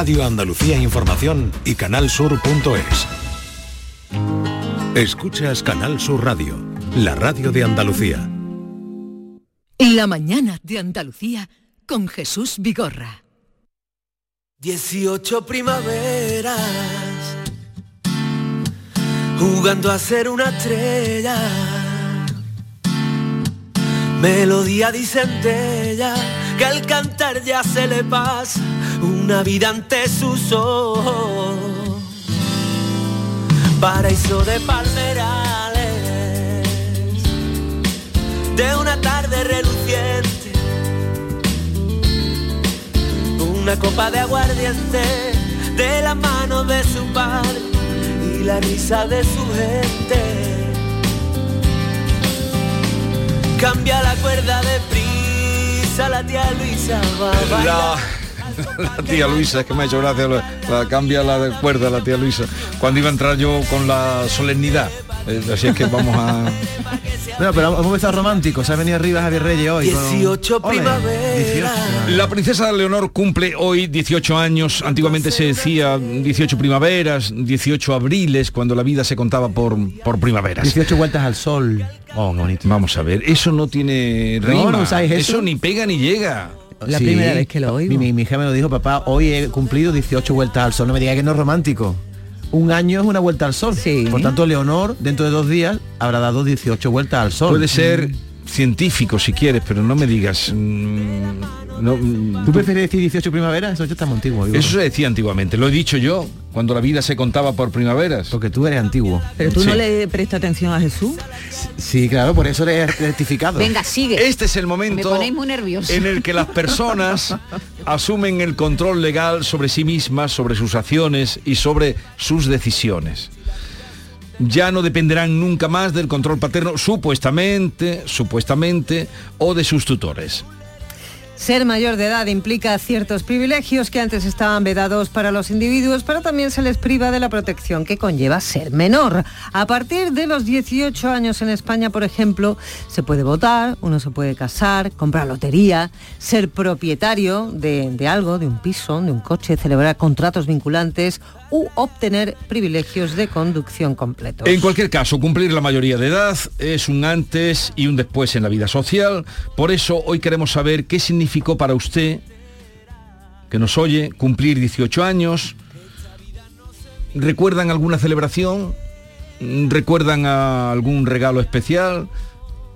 Radio Andalucía Información y canalsur.es. Escuchas Canal Sur Radio, la radio de Andalucía. La mañana de Andalucía con Jesús Vigorra. 18 primaveras jugando a ser una estrella. Melodía ya que al cantar ya se le pasa una vida ante sus ojos. Paraíso de palmerales, de una tarde reluciente, una copa de aguardiente de la mano de su padre y la risa de su gente. Cambia la cuerda de prisa, la tía Luisa la tía Luisa, es que me ha hecho gracia, la, cambia la cuerda la tía Luisa, cuando iba a entrar yo con la solemnidad. Eh, así es que vamos a... Bueno, pero hemos estado románticos, ha venido arriba Javier Reyes hoy. 18 primavera. La princesa Leonor cumple hoy 18 años, antiguamente se decía 18 primaveras, 18 abriles, cuando la vida se contaba por, por primaveras. 18 vueltas al sol. Oh, bonito. Vamos a ver, eso no tiene rima, eso ni pega ni llega. La primera vez que lo oigo. Mi, mi, hija me lo dijo, papá, hoy he cumplido 18 vueltas al sol. No me diga que no es romántico. Un año es una vuelta al sol. Sí. Por tanto, Leonor, dentro de dos días, habrá dado 18 vueltas al sol. Puede ser científico si quieres, pero no me digas... Mm, mm, ¿Tú prefieres decir 18 primaveras? Eso ya está muy antiguo. Eso se decía antiguamente, lo he dicho yo, cuando la vida se contaba por primaveras. Porque tú eres antiguo. ¿Pero tú no le prestas atención a Jesús? Sí, claro, por eso eres rectificado. Venga, sigue. Este es el momento muy nervioso. en el que las personas asumen el control legal sobre sí mismas, sobre sus acciones y sobre sus decisiones ya no dependerán nunca más del control paterno, supuestamente, supuestamente, o de sus tutores. Ser mayor de edad implica ciertos privilegios que antes estaban vedados para los individuos, pero también se les priva de la protección que conlleva ser menor. A partir de los 18 años en España, por ejemplo, se puede votar, uno se puede casar, comprar lotería, ser propietario de, algo, de un piso, de un coche, celebrar contratos vinculantes u obtener privilegios de conducción completos. En cualquier caso, cumplir la mayoría de edad es un antes y un después en la vida social. Por eso hoy queremos saber qué significó para usted, que nos oye, cumplir 18 años. ¿Recuerdan alguna celebración? ¿Recuerdan algún regalo especial?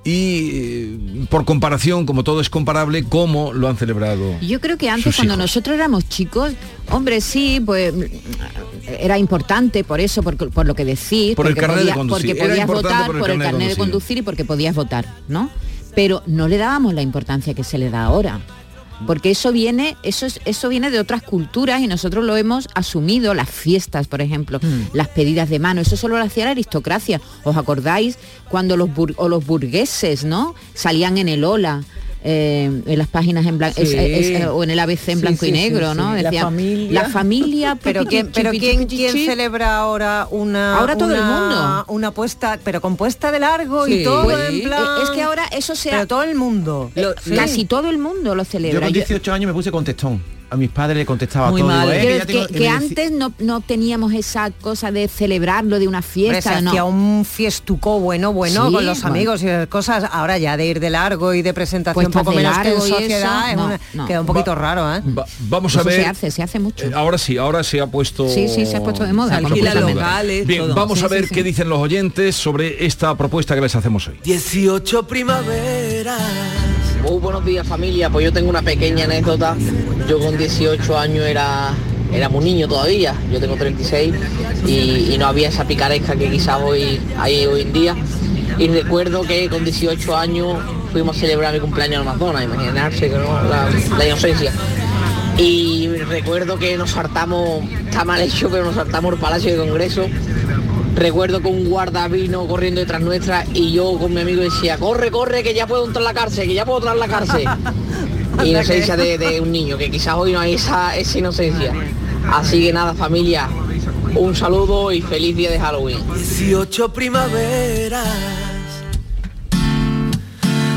Y eh, por comparación, como todo es comparable, cómo lo han celebrado. Yo creo que antes cuando nosotros éramos chicos, hombre, sí, pues era importante por eso, por, por lo que decís, por porque, el de porque podías votar, por el, carnet, de, conducir y porque podías votar, ¿no? Pero no le dábamos la importancia que se le da ahora porque eso viene, eso, es, eso viene de otras culturas y nosotros lo hemos asumido, las fiestas, por ejemplo, mm. las pedidas de mano, eso solo lo hacía la aristocracia. ¿Os acordáis cuando los, o los burgueses, ¿no? Salían en el ola eh, en las páginas en blanco o en el ABC en blanco y negro, ¿no? la familia. La familia, pero quién, pero quién, quién celebra ahora una ahora todo el mundo una puesta, pero compuesta de largo y todo pues, en plan. Es que ahora eso se pero todo el mundo, casi todo el mundo lo celebra. Yo con 18 años me puse contestón a mis padres le contestaba Muy todo. Mal. que, antes no, teníamos esa cosa de celebrarlo de una fiesta. no. hacía un fiestuco bueno, bueno, con los amigos y las cosas. Ahora ya de ir de largo y de presentación pues poco menos que en sociedad queda un poquito raro, ¿eh? vamos a ver. Se hace, se hace mucho. Eh, ahora sí, ahora se ha puesto. Sí, sí, se ha puesto de moda. Bien, vamos a ver qué dicen los oyentes sobre esta propuesta que les hacemos hoy. 18 primaveras muy buenos días familia, pues yo tengo una pequeña anécdota. Yo con 18 años era, era muy niño todavía, yo tengo 36 y, no había esa picaresca que quizás hoy hay hoy en día. Y recuerdo que con 18 años fuimos a celebrar mi cumpleaños en Amazonas, imaginarse que no, la, la inocencia. Y recuerdo que nos saltamos, está mal hecho, pero nos saltamos el Palacio de Congreso Recuerdo que un guarda vino corriendo detrás nuestra y yo con mi amigo decía, corre, corre, que ya puedo entrar a la cárcel, que ya puedo entrar a la cárcel. inocencia de, de, un niño, que quizás hoy no hay esa, esa inocencia. Así que nada, familia, un saludo y feliz día de Halloween. 18 primaveras,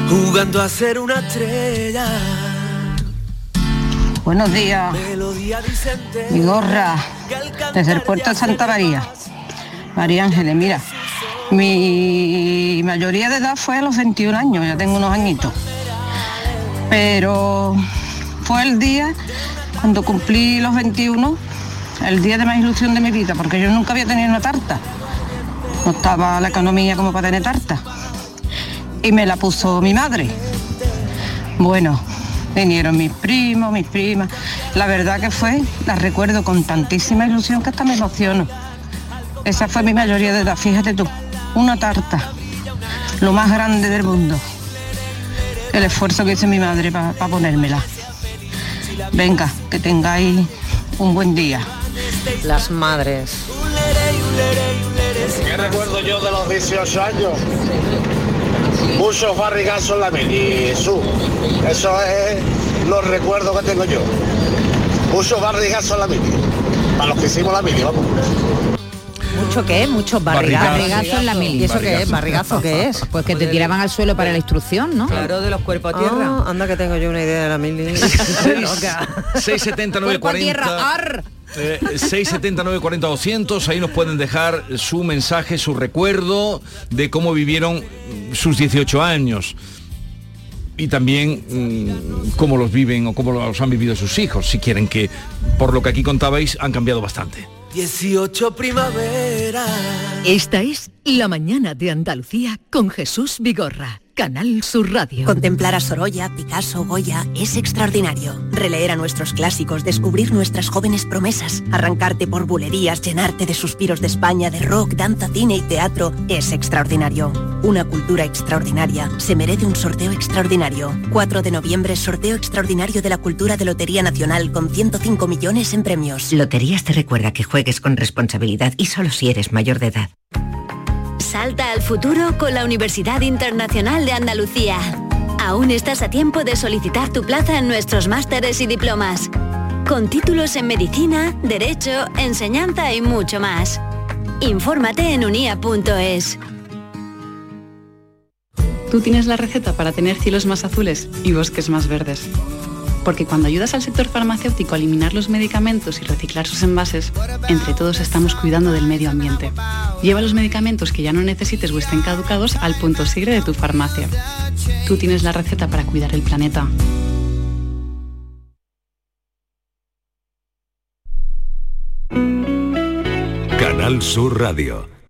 jugando a ser una estrella Buenos días. Mi gorra, desde el puerto de Santa María. María Ángeles, mira, mi mayoría de edad fue a los 21 años, ya tengo unos añitos. Pero fue el día cuando cumplí los 21, el día de más ilusión de mi vida, porque yo nunca había tenido una tarta. No estaba la economía como para tener tarta. Y me la puso mi madre. Bueno, vinieron mis primos, mis primas. La verdad que fue, la recuerdo con tantísima ilusión que hasta me emociono. Esa fue mi mayoría de edad, fíjate tú, una tarta, lo más grande del mundo. El esfuerzo que hizo mi madre para ponérmela. Venga, que tengáis un buen día. Las madres. ¿Qué recuerdo yo de los 18 años? Muchos barrigazos en la mini. Eso es los recuerdos que tengo yo. Muchos barrigazos en la mini. Para los que hicimos la mini, vamos. ¿Mucho qué? Mucho barrigazo. Barrigazo en la mili. ¿Y eso qué es? ¿Barrigazo qué es? Pues que te tiraban al suelo para la instrucción, ¿no? Claro, de los cuerpos a tierra. Ah, anda que tengo yo una idea de la mili. 679 Cuerpo a tierra, 40 ar. eh, 679 40 200 ahí nos pueden dejar su mensaje su recuerdo de cómo vivieron sus 18 años y también mm, cómo los viven o cómo los han vivido sus hijos si quieren que por lo que aquí contabais han cambiado bastante 18 primavera. Esta es La mañana de Andalucía con Jesús Vigorra, Canal Sur Radio. Contemplar a Sorolla, Picasso, Goya es extraordinario. Releer a nuestros clásicos, descubrir nuestras jóvenes promesas, arrancarte por bulerías, llenarte de suspiros de España, de rock, danza, cine y teatro es extraordinario. Una cultura extraordinaria se merece un sorteo extraordinario. 4 de noviembre, sorteo extraordinario de la cultura de Lotería Nacional con 105 millones en premios. Loterías te recuerda que juegues con responsabilidad y solo si eres mayor de edad. Salta al futuro con la Universidad Internacional de Andalucía. Aún estás a tiempo de solicitar tu plaza en nuestros másteres y diplomas. Con títulos en medicina, derecho, enseñanza y mucho más. Infórmate en unia.es. Tú tienes la receta para tener cielos más azules y bosques más verdes. Porque cuando ayudas al sector farmacéutico a eliminar los medicamentos y reciclar sus envases, entre todos estamos cuidando del medio ambiente. Lleva los medicamentos que ya no necesites o estén caducados al punto sigre de tu farmacia. Tú tienes la receta para cuidar el planeta. Canal Sur Radio.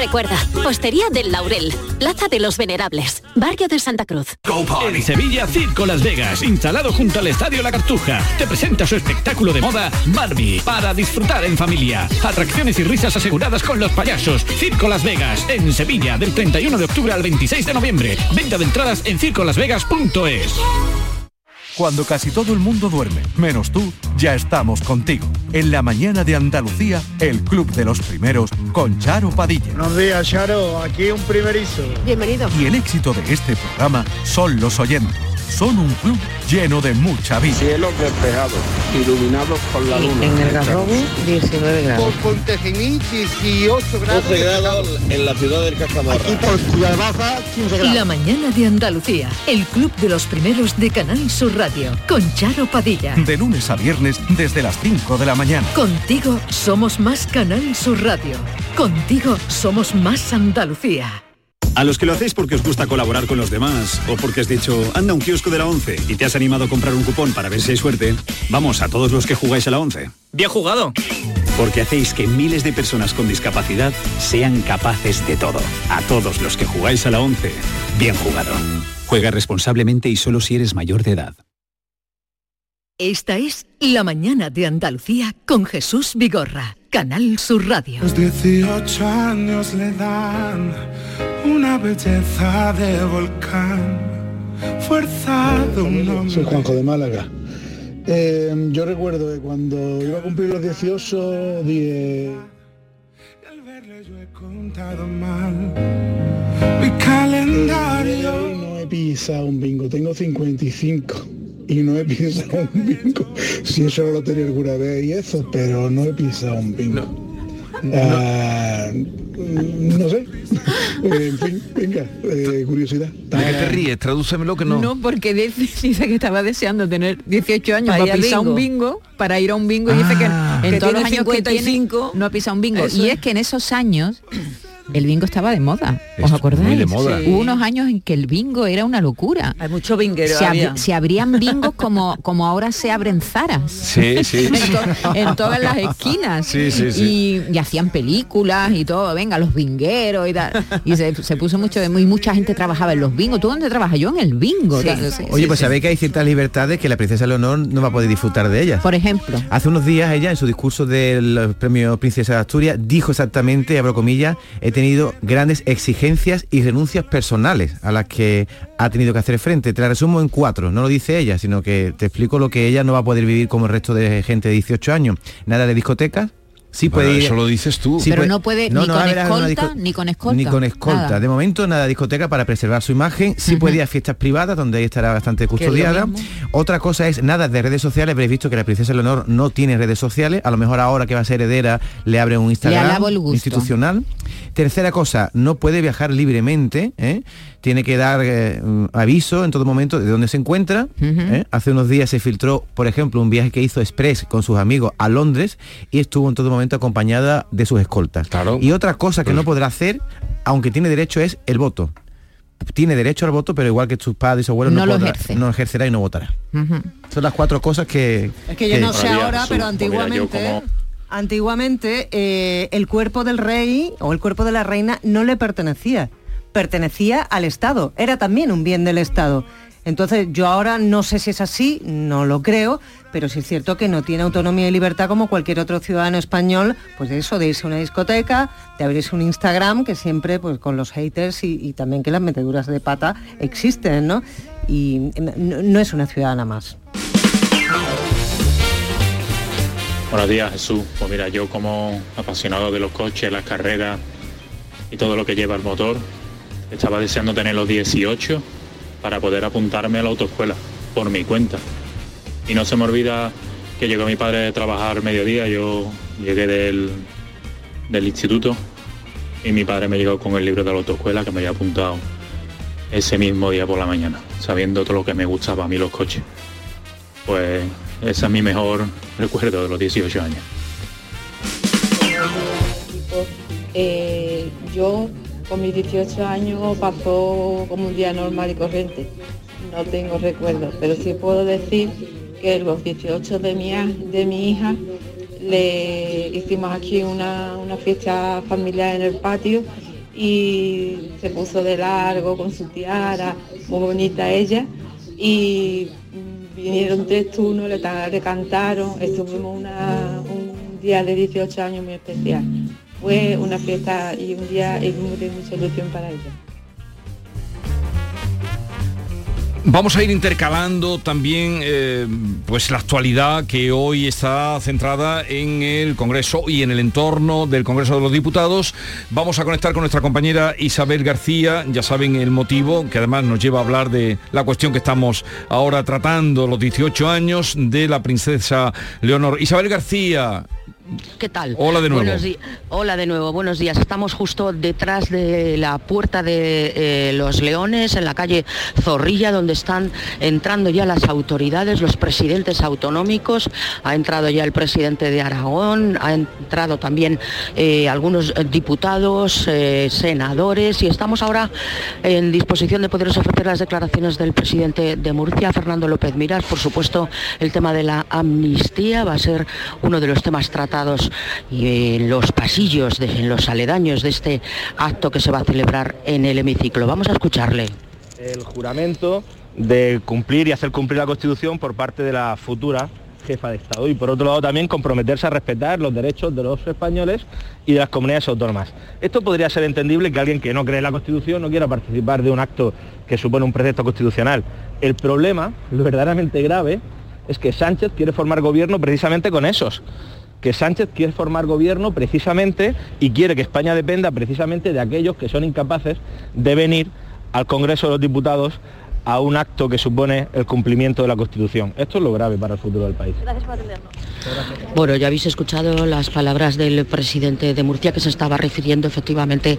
Recuerda, Hostería del Laurel, Plaza de los Venerables, Barrio de Santa Cruz. En Sevilla, Circo Las Vegas, instalado junto al Estadio La Cartuja, te presenta su espectáculo de moda Barbie, para disfrutar en familia. Atracciones y risas aseguradas con los payasos. Circo Las Vegas, en Sevilla, del 31 de octubre al 26 de noviembre. Venta de entradas en circolasvegas.es. Cuando casi todo el mundo duerme, menos tú, ya estamos contigo. En la mañana de Andalucía, el Club de los Primeros con Charo Padilla. Buenos días, Charo. Aquí un primerizo. Bienvenido. Y el éxito de este programa son los oyentes. Son un club lleno de mucha vida. Cielos despejados, iluminados por la luna. En el Garrobo, 19 grados. Por Pontejimí, 18 grados. 12 grados en la ciudad del Castamarra. Aquí por Ciudad Baja, 15 grados. La mañana de Andalucía, el club de los primeros de Canal Sur Radio, con Charo Padilla. De lunes a viernes desde las 5 de la mañana. Contigo somos más Canal Sur Radio. Contigo somos más Andalucía. A los que lo hacéis porque os gusta colaborar con los demás o porque has dicho, anda un kiosco de la 11 y te has animado a comprar un cupón para ver si hay suerte, vamos a todos los que jugáis a la 11. Bien jugado. porque hacéis que miles de personas con discapacidad sean capaces de todo. A todos los que jugáis a la 11, bien jugado. Juega responsablemente y solo si eres mayor de edad. Esta es La mañana de Andalucía con Jesús Vigorra, Canal Sur Radio. Los 18 años le dan una belleza de volcán, fuerza de un hombre. Soy Juanjo de Málaga. Eh, yo recuerdo que cuando iba a cumplir los 18 dije... contado mal mi calendario. No he pisado un bingo, tengo 55 y no he pisado un bingo. Si eso no lo tenía alguna vez y eso, pero no he pisado un bingo. Ah, no sé. Eh, en fin, venga, eh, curiosidad. ¿De qué te ríes? Tradúcemelo que no. No, porque dice, dice que estaba deseando tener 18 años Para para, pisar un bingo. para ir a un bingo y dice que Ah. en Que todos los años que tiene 55. no ha pisado un bingo. Eso y es. es que en esos años el bingo estaba de moda. ¿Os Es acordáis? muy de moda. Hubo unos años en que el bingo era una locura. Hay mucho binguero. Se, abri- había. se abrían bingos como, como ahora se abren zaras. Sí, sí. en, to- en todas las esquinas. Sí, sí, sí. Y, y hacían películas y todo, venga, los bingueros y tal. Y se, se puso mucho de muy mucha gente trabajaba en los bingos. ¿Tú dónde trabajas? Yo en el bingo. tal, Oye, sí, pues sí. sabéis que hay ciertas libertades que la princesa Leonor no va a poder disfrutar de ellas. Por ejemplo. Hace unos días ella, en su discurso del premio Princesa de Asturias, dijo exactamente, abro comillas, he tenido grandes exigencias y renuncias personales a las que ha tenido que hacer frente. Te la resumo en cuatro, no lo dice ella, sino que te explico lo que ella no va a poder vivir como el resto de gente de 18 años. Nada de discotecas. Sí Bueno, puede ir- eso lo dices tú. Sí Pero puede- no puede ni con ver, a ver, una escolta, disco- ni con escolta. Ni con escolta. Nada. De momento nada discoteca para preservar su imagen. Sí puede ir a fiestas privadas donde ahí estará bastante custodiada. Otra cosa es nada de redes sociales. Habréis visto que la princesa Leonor no tiene redes sociales. A lo mejor ahora que va a ser heredera le abre un Instagram institucional. Tercera cosa, no puede viajar libremente. ¿eh? Tiene que dar eh, aviso en todo momento de dónde se encuentra. ¿eh? Hace unos días se filtró, por ejemplo, un viaje que hizo Express con sus amigos a Londres y estuvo en todo momento acompañada de sus escoltas. Y otra cosa que no podrá hacer, aunque tiene derecho, es el voto. Tiene derecho al voto, pero igual que sus padres y sus abuelos no, No lo podrá- ejerce. no ejercerá y no votará. Son las cuatro cosas que... Es que yo no sé ahora, pero Pues antiguamente, como- antiguamente eh, el cuerpo del rey o el cuerpo de la reina no le pertenecía, pertenecía al Estado, era también un bien del Estado. Entonces yo ahora no sé si es así, no lo creo, pero sí es cierto que no tiene autonomía y libertad como cualquier otro ciudadano español, pues de eso, de irse a una discoteca, de abrirse un Instagram, que siempre pues con los haters y, también que las meteduras de pata existen, ¿no? Y no- no es una ciudadana más. Buenos días Jesús. Pues mira, yo como apasionado de los coches, las carreras y todo lo que lleva el motor, estaba deseando tener los 18 para poder apuntarme a la autoescuela por mi cuenta. Y no se me olvida que llegó mi padre de trabajar mediodía, yo llegué del, del instituto y mi padre me llegó con el libro de la autoescuela que me había apuntado ese mismo día por la mañana, sabiendo todo lo que me gustaba a mí los coches. Pues ese es mi mejor recuerdo de los 18 años. Eh, yo con mis 18 años pasó como un día normal y corriente. No tengo recuerdos, pero sí puedo decir que los 18 de mi, de mi hija le hicimos aquí una, una fiesta familiar en el patio y se puso de largo con su tiara, muy bonita ella, y vinieron tres turnos, le, ta- le cantaron, estuvimos un día de 18 años muy especial. Fue una fiesta y un día de mucha ilusión para ella. Vamos a ir intercalando también eh, pues la actualidad que hoy está centrada en el Congreso y en el entorno del Congreso de los Diputados. Vamos a conectar con nuestra compañera Isabel García, ya saben el motivo, que además nos lleva a hablar de la cuestión que estamos ahora tratando, los 18 años de la princesa Leonor. Isabel García, ¿Qué tal? Hola de nuevo. Hola de nuevo, buenos días. Estamos justo detrás de la puerta de eh, Los Leones, en la calle Zorrilla, donde están entrando ya las autoridades, los presidentes autonómicos. Ha entrado ya el presidente de Aragón, ha entrado también eh, algunos diputados, eh, senadores, y estamos ahora en disposición de poderos ofrecer las declaraciones del presidente de Murcia, Fernando López Miras. Por supuesto, el tema de la amnistía va a ser uno de los temas tratados y en los pasillos, de- en los aledaños de este acto que se va a celebrar en el hemiciclo. Vamos a escucharle. el juramento de cumplir y hacer cumplir la Constitución por parte de la futura jefa de Estado y por otro lado también comprometerse a respetar los derechos de los españoles y de las comunidades autónomas. Esto podría ser entendible que alguien que no cree en la Constitución no quiera participar de un acto que supone un precepto constitucional. El problema, lo verdaderamente grave, es que Sánchez quiere formar gobierno precisamente con esos que Sánchez quiere formar gobierno precisamente y quiere que España dependa precisamente de aquellos que son incapaces de venir al Congreso de los Diputados a un acto que supone el cumplimiento de la Constitución. Esto es lo grave para el futuro del país. Gracias por atendernos. Bueno, ya habéis escuchado las palabras del presidente de Murcia que se estaba refiriendo efectivamente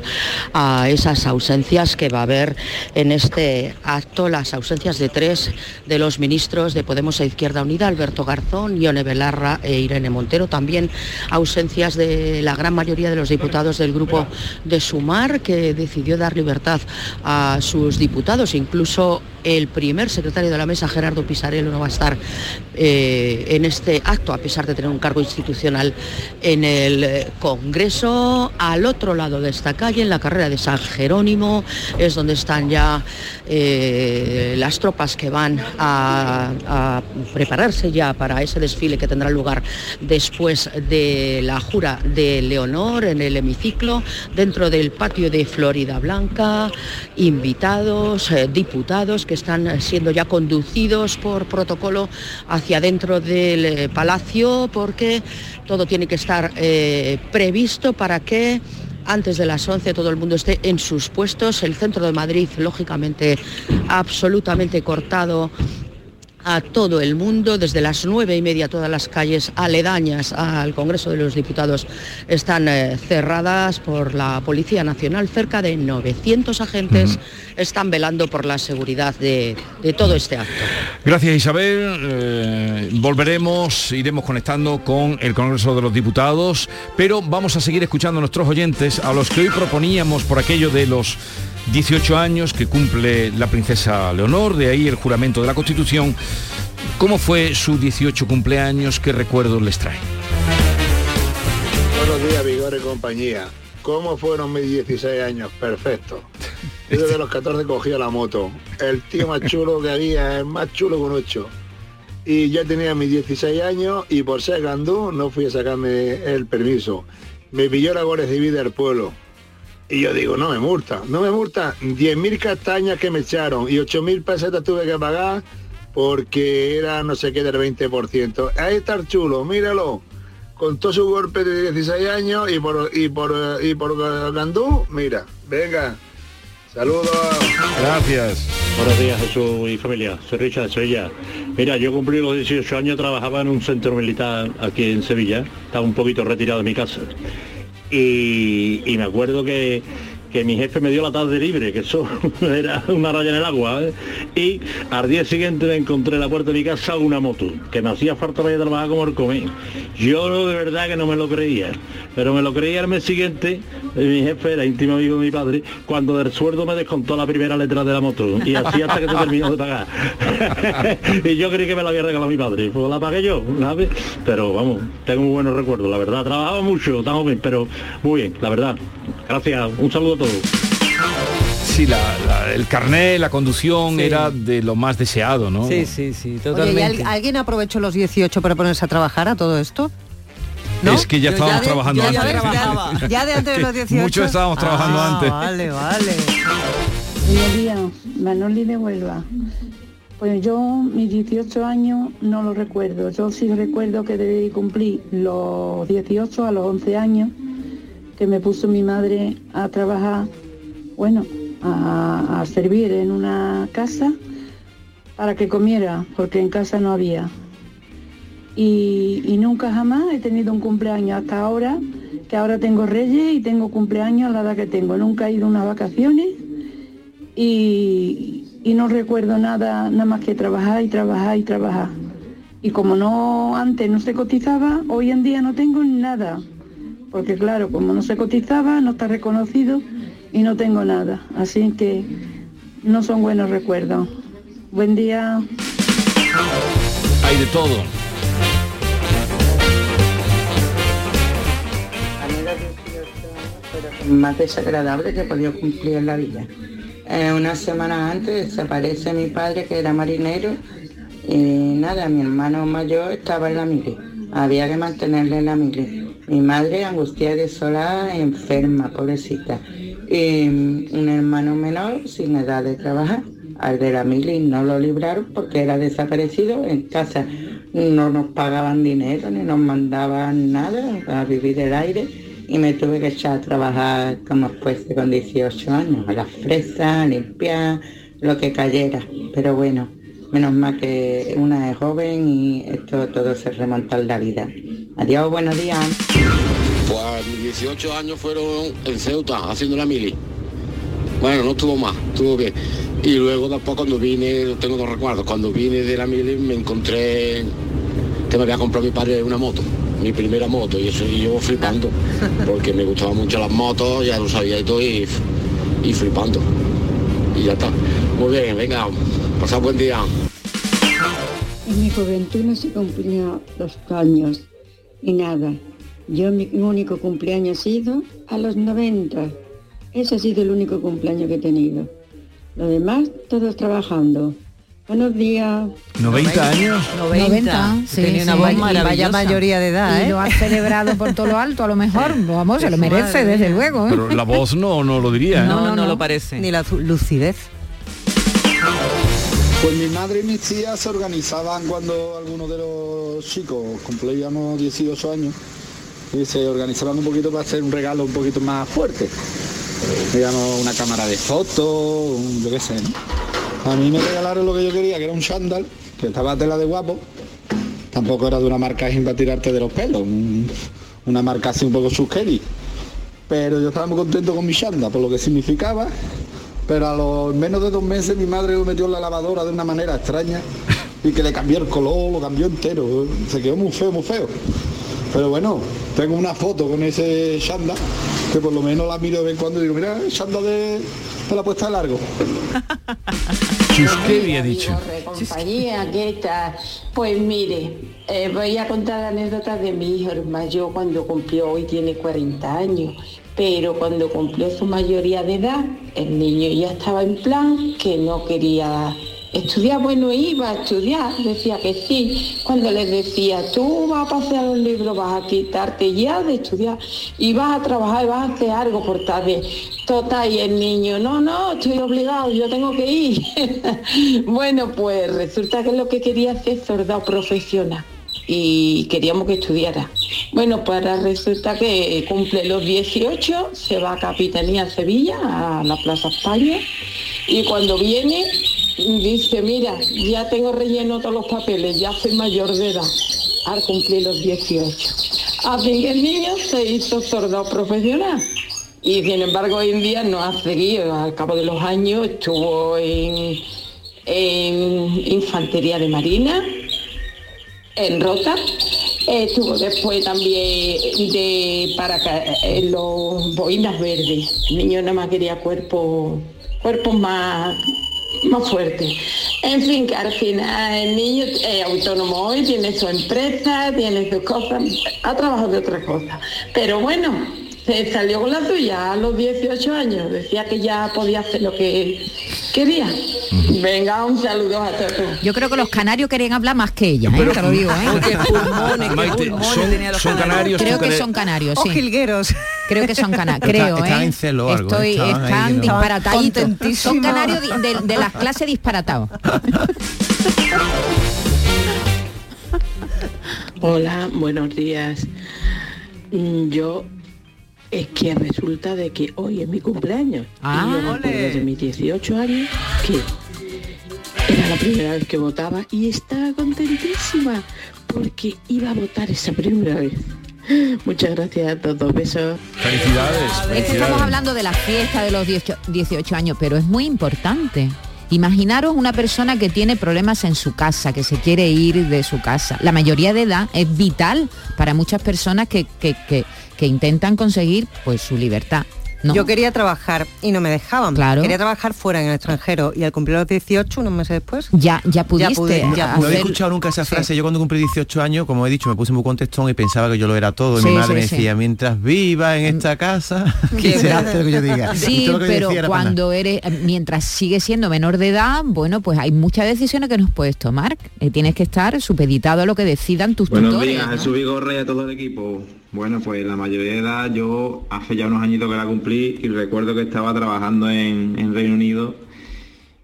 a esas ausencias que va a haber en este acto, las ausencias de tres de los ministros de Podemos e Izquierda Unida, Alberto Garzón, Ione Belarra e Irene Montero, también ausencias de la gran mayoría de los diputados del grupo de Sumar, que decidió dar libertad a sus diputados, incluso el primer secretario de la mesa, Gerardo Pisarello, no va a estar eh, en este acto, de tener un cargo institucional en el eh, Congreso. Al otro lado de esta calle, en la carrera de San Jerónimo, es donde están ya eh, las tropas que van a, prepararse ya para ese desfile que tendrá lugar después de la jura de Leonor en el hemiciclo, dentro del patio de Florida Blanca, invitados, eh, diputados que están siendo ya conducidos por protocolo hacia dentro del palacio porque todo tiene que estar eh, previsto para que antes de las 11 todo el mundo esté en sus puestos. El centro de Madrid, lógicamente, absolutamente cortado a todo el mundo. Desde las nueve y media todas las calles aledañas al Congreso de los Diputados están eh, cerradas por la Policía Nacional. Cerca de 900 agentes están velando por la seguridad de, de todo este acto. Gracias Isabel. Eh, volveremos, iremos conectando con el Congreso de los Diputados, pero vamos a seguir escuchando a nuestros oyentes, a los que hoy proponíamos por aquello de los 18 años que cumple la princesa Leonor, de ahí el juramento de la Constitución. ¿Cómo fue su 18 cumpleaños? ¿Qué recuerdos les trae? Buenos días, Vigor y compañía. ¿Cómo fueron mis 16 años? Perfecto. Yo desde los 14 cogía la moto. El tío más chulo que había, el más chulo con 8. Y ya tenía mis 16 años y por ser gandú no fui a sacarme el permiso. Me pilló la Guardia Civil del pueblo. Y yo digo, no me multa, no me multa. 10.000 castañas que me echaron y 8.000 pesetas tuve que pagar porque era no sé qué del 20%. Ahí está el chulo, míralo con todo su golpe de 16 años y por y por y por Gandú, mira, venga. Saludos. Gracias. Buenos días Jesús y familia, soy Richard de Sevilla. Mira, yo cumplí los 18 años, trabajaba en un centro militar aquí en Sevilla, estaba un poquito retirado de mi casa. Y, me acuerdo que, que mi jefe me dio la tarde libre, que eso era una raya en el agua. ¿eh? Y al día siguiente me encontré en la puerta de mi casa una moto, que me hacía falta para ir a trabajar como el comer. Yo de verdad que no me lo creía, pero me lo creía el mes siguiente, mi jefe era íntimo amigo de mi padre, cuando del sueldo me descontó la primera letra de la moto. Y así hasta que se terminó de pagar. y yo creí que me la había regalado mi padre. Pues la pagué yo, ¿sabes? Pero vamos, tengo muy buenos recuerdos, la verdad. Trabajaba mucho, estamos bien, pero muy bien, la verdad. Gracias, un saludo a todos. Sí, la- la- el carné, la conducción era de lo más deseado, ¿no? Sí, sí, sí, Oye, ¿y al- ¿alguien aprovechó los 18 para ponerse a trabajar a todo esto? ¿No? Es que ya Yo estábamos de- trabajando ya antes. ya de antes de los 18. Muchos estábamos trabajando Ah, antes. Vale, vale. Buenos días, Manoli de Huelva. Pues yo mis 18 años no lo recuerdo. Yo sí recuerdo que debí cumplir los 18 a los 11 años, que me puso mi madre a trabajar, bueno, a, servir en una casa para que comiera, porque en casa no había. Y, y nunca jamás he tenido un cumpleaños hasta ahora, que ahora tengo reyes y tengo cumpleaños a la edad que tengo. Nunca he ido a unas vacaciones y, y no recuerdo nada, nada más que trabajar y trabajar y trabajar. Y como no antes no se cotizaba, hoy en día no tengo nada. Porque claro, como no se cotizaba, no está reconocido y no tengo nada. Así que no son buenos recuerdos. Buen día. Hay de todo. los 18 años fueron más desagradable que he podido cumplir en la vida. Eh, una semana antes desaparece mi padre que era marinero y nada, mi hermano mayor estaba en la mili. Había que mantenerle en la mili. Mi madre angustiada y enferma, pobrecita. Y mm, un hermano menor sin edad de trabajar. Al de la mili no lo libraron porque era desaparecido. En casa no nos pagaban dinero ni nos mandaban nada a vivir el aire y me tuve que echar a trabajar como fuese con 18 años, a las fresas, a limpiar, lo que cayera. Pero bueno, menos mal que una es joven y esto todo se remonta en la vida. Adiós, buenos días. Pues mis 18 años fueron en Ceuta, haciendo la mili. Bueno, no estuvo más, estuvo bien. Y luego después cuando vine, tengo dos recuerdos, cuando vine de la mili me encontré que me había comprado mi padre una moto, mi primera moto, y eso y yo flipando, porque me gustaban mucho las motos, ya lo sabía y todo, y, y flipando. Y ya está. Muy bien, venga, pasad buen día. En mi juventud no se cumplía los años y nada. Yo mi único cumpleaños ha sido a los 90. Ese ha sido el único cumpleaños que he tenido. Lo demás, todos trabajando. Buenos días. 90 años. 90, sí, Tenía una sí. voz Y maravillosa. vaya mayoría de edad, Y ¿eh? lo ha celebrado por todo lo alto, a lo mejor. Vamos, se lo merece, desde luego. ¿eh? Pero la voz no, no lo diría. ¿eh? No, no, no lo parece. Ni la lucidez. Pues mi madre y mis tías se organizaban cuando algunos de los chicos cumplíamos 18 años y se organizaban un poquito para hacer un regalo un poquito más fuerte. Digamos, una cámara de fotos, yo qué sé, ¿no? A mí me regalaron lo que yo quería, que era un chándal, que estaba tela de guapo. Tampoco era de una marca sin para tirarte de los pelos, un- una marca así un poco chusqueri. Pero yo estaba muy contento con mi chándal, por lo que significaba. Pero a los menos de dos meses mi madre lo metió en la lavadora de una manera extraña y que le cambió el color, lo cambió entero. Se quedó muy feo, muy feo. Pero bueno, tengo una foto con ese chándal que por lo menos la miro de vez en cuando y digo, mira, chándal de, de la puesta de largo. Chusquevi ha dicho. compañía, ¿qué tal? Pues mire, eh, voy a contar anécdotas de mi hijo mayor cuando cumplió, hoy tiene 40 años, pero cuando cumplió su mayoría de edad, el niño ya estaba en plan que no quería estudiar, bueno, iba a estudiar, decía que sí. Cuando les decía, tú vas a pasear los libros, vas a quitarte ya de estudiar y vas a trabajar y vas a hacer algo por tarde. Total, y el niño, no, no, estoy obligado, yo tengo que ir. bueno, pues resulta que lo que quería hacer es soldado profesional y queríamos que estudiara. Bueno, ahora resulta que cumple los 18, se va a Capitanía Sevilla, a la Plaza España, y cuando viene dice, mira, ya tengo relleno todos los papeles, ya soy mayor de edad, al cumplir los 18. Así que el niño se hizo soldado profesional. Y sin embargo hoy en día no ha seguido, al cabo de los años estuvo en Infantería de Marina, en Rota, estuvo después también de para los boinas verdes. El niño nada más quería cuerpo, cuerpos más, más fuertes. En fin, que al final el niño es autónomo hoy, tiene su empresa, tiene sus cosas, ha trabajado de otras cosas. Pero bueno, se salió con la suya a los 18 años, decía que ya podía hacer lo que quería. Venga, un saludo a todos. Yo creo que los canarios querían hablar más que ella, ¿eh? Pero- te lo digo, ¿eh? Maite, son, son canarios. Creo son que son canarios, O sí. jilgueros. Creo que son canarios, Está- creo, estaban ¿eh? en celo o algo, ¿eh? Estoy, están que no- disparataditos. Son canarios de, de las clases disparatados. Hola, buenos días. Mm, Yo es que resulta de que hoy es mi cumpleaños. Ah, y yo me acuerdo de mis 18 años que era la primera vez que votaba y estaba contentísima porque iba a votar esa primera vez. Muchas gracias a todos. Besos. Felicidades. Es que estamos felicidades. hablando de la fiesta de los 18, 18 años, pero es muy importante. Imaginaros una persona que tiene problemas en su casa, que se quiere ir de su casa. La mayoría de edad es vital para muchas personas que, que- que- que intentan conseguir pues su libertad. Yo quería trabajar y no me dejaban. Claro. Quería trabajar fuera en el extranjero y al cumplir los 18, unos meses después, ya ya pudiste pude, ya No he escuchado nunca esa frase. Yo cuando cumplí 18 años, como he dicho, me puse muy contestón y pensaba que yo lo era todo. Y Sí, mi madre sí, me sí. decía, mientras viva en esta casa, que Qué se hace lo que yo diga. Sí, lo que pero cuando eres, mientras sigues siendo menor de edad, bueno, pues hay muchas decisiones que nos puedes tomar. Eh, tienes que estar supeditado a lo que decidan tus Buenos tutores. días, ¿no? Jesús Vigorra y a todo el equipo. Bueno, pues la mayoría de edad yo hace ya unos añitos que la cumplí y recuerdo que estaba trabajando en, en Reino Unido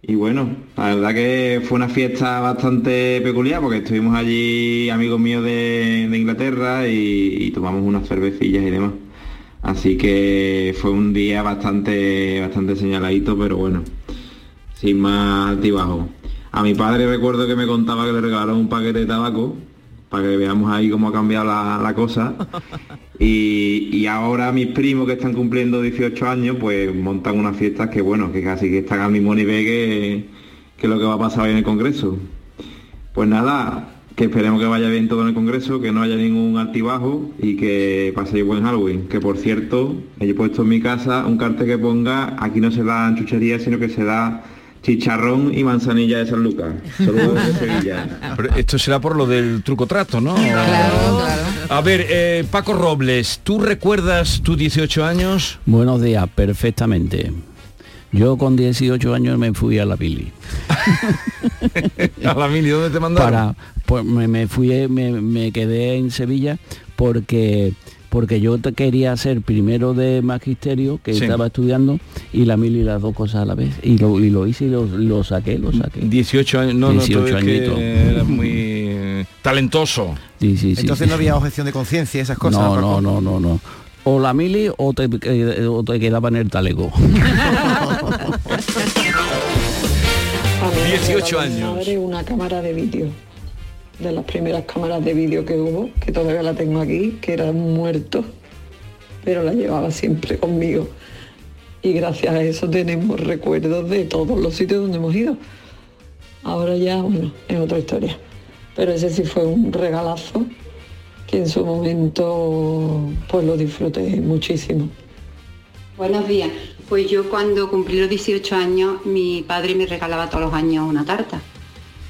y bueno, la verdad que fue una fiesta bastante peculiar porque estuvimos allí amigos míos de, de Inglaterra y, tomamos unas cervecillas y demás. Así que fue un día bastante, bastante señaladito, pero bueno, sin más altibajo. A mi padre recuerdo que me contaba que le regalaron un paquete de tabaco para que veamos ahí cómo ha cambiado la, la cosa. Y, y ahora mis primos que están cumpliendo 18 años, pues montan unas fiestas que bueno, que casi que están al mismo nivel que, que lo que va a pasar hoy en el Congreso. Pues nada, que esperemos que vaya bien todo en el Congreso, que no haya ningún altibajo y que paséis buen Halloween. Que por cierto, he puesto en mi casa un cartel que ponga, aquí no se dan chucherías, sino que se da chicharrón y manzanilla de San Lucas. Saludos de Sevilla. Pero esto será por lo del truco trato, ¿no? A ver, eh, Paco Robles, ¿tú recuerdas tus 18 años? Buenos días, perfectamente. Yo con 18 años me fui a la Pili. a la Mili, ¿dónde te mandaron? Para, pues me, me fui, me, me quedé en Sevilla porque porque yo te quería hacer primero de magisterio que Sí. estaba estudiando y la mili las dos cosas a la vez y lo, y lo hice y lo, lo saqué lo saqué 18 años, no, no, tú 18 es que muy eh, talentoso. Sí, sí, sí, Entonces sí. no había objeción de conciencia, esas cosas. no, no, no, no, no. O la mili o te, eh, o te quedaba en el talego. A mí me 18 regaló mi años. una cámara de vídeo, de las primeras cámaras de vídeo que hubo, que todavía la tengo aquí, que era muerto, pero la llevaba siempre conmigo. Y gracias a eso tenemos recuerdos de todos los sitios donde hemos ido. Ahora ya, bueno, es otra historia. Pero ese sí fue un regalazo que en su momento pues lo disfruté muchísimo. Buenos días. Pues yo cuando cumplí los 18 años, mi padre me regalaba todos los años una tarta.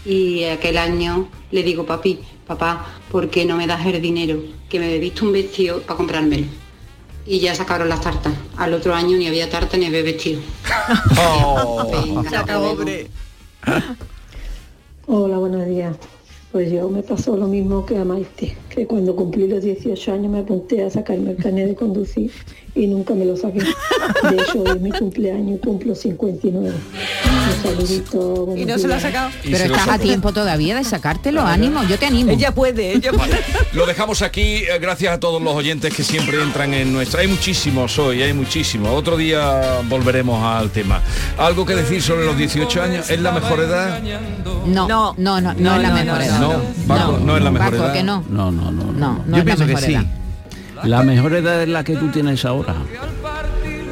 Y aquel año le digo, papi, papá, ¿por qué no me das el dinero? Que me he visto un vestido para comprármelo. Y ya sacaron las tartas. Al otro año ni había tarta ni había vestido. Venga, Se acabó. Hola, buenos días. Pues yo me pasó lo mismo que a Maite, que cuando cumplí los 18 años me apunté a sacarme el carnet de conducir y nunca me lo saqué. De hecho, hoy es mi cumpleaños cumplo 59. Un saludito. Y no se lo ha sacado. Pero estás a tiempo todavía de sacártelo, ánimo, yo te animo. Ella puede, ella puede. Lo dejamos aquí, eh, gracias a todos los oyentes que siempre entran en nuestra. Hay muchísimos hoy, hay muchísimos. Otro día volveremos al tema. ¿Algo que decir sobre los 18 años? ¿Es la mejor edad? No, no, no, no, no, es la mejor edad. No, Paco, no, es la mejor edad. que no. No, no, no. No, no Yo pienso que sí. edad. La mejor edad es la que tú tienes ahora.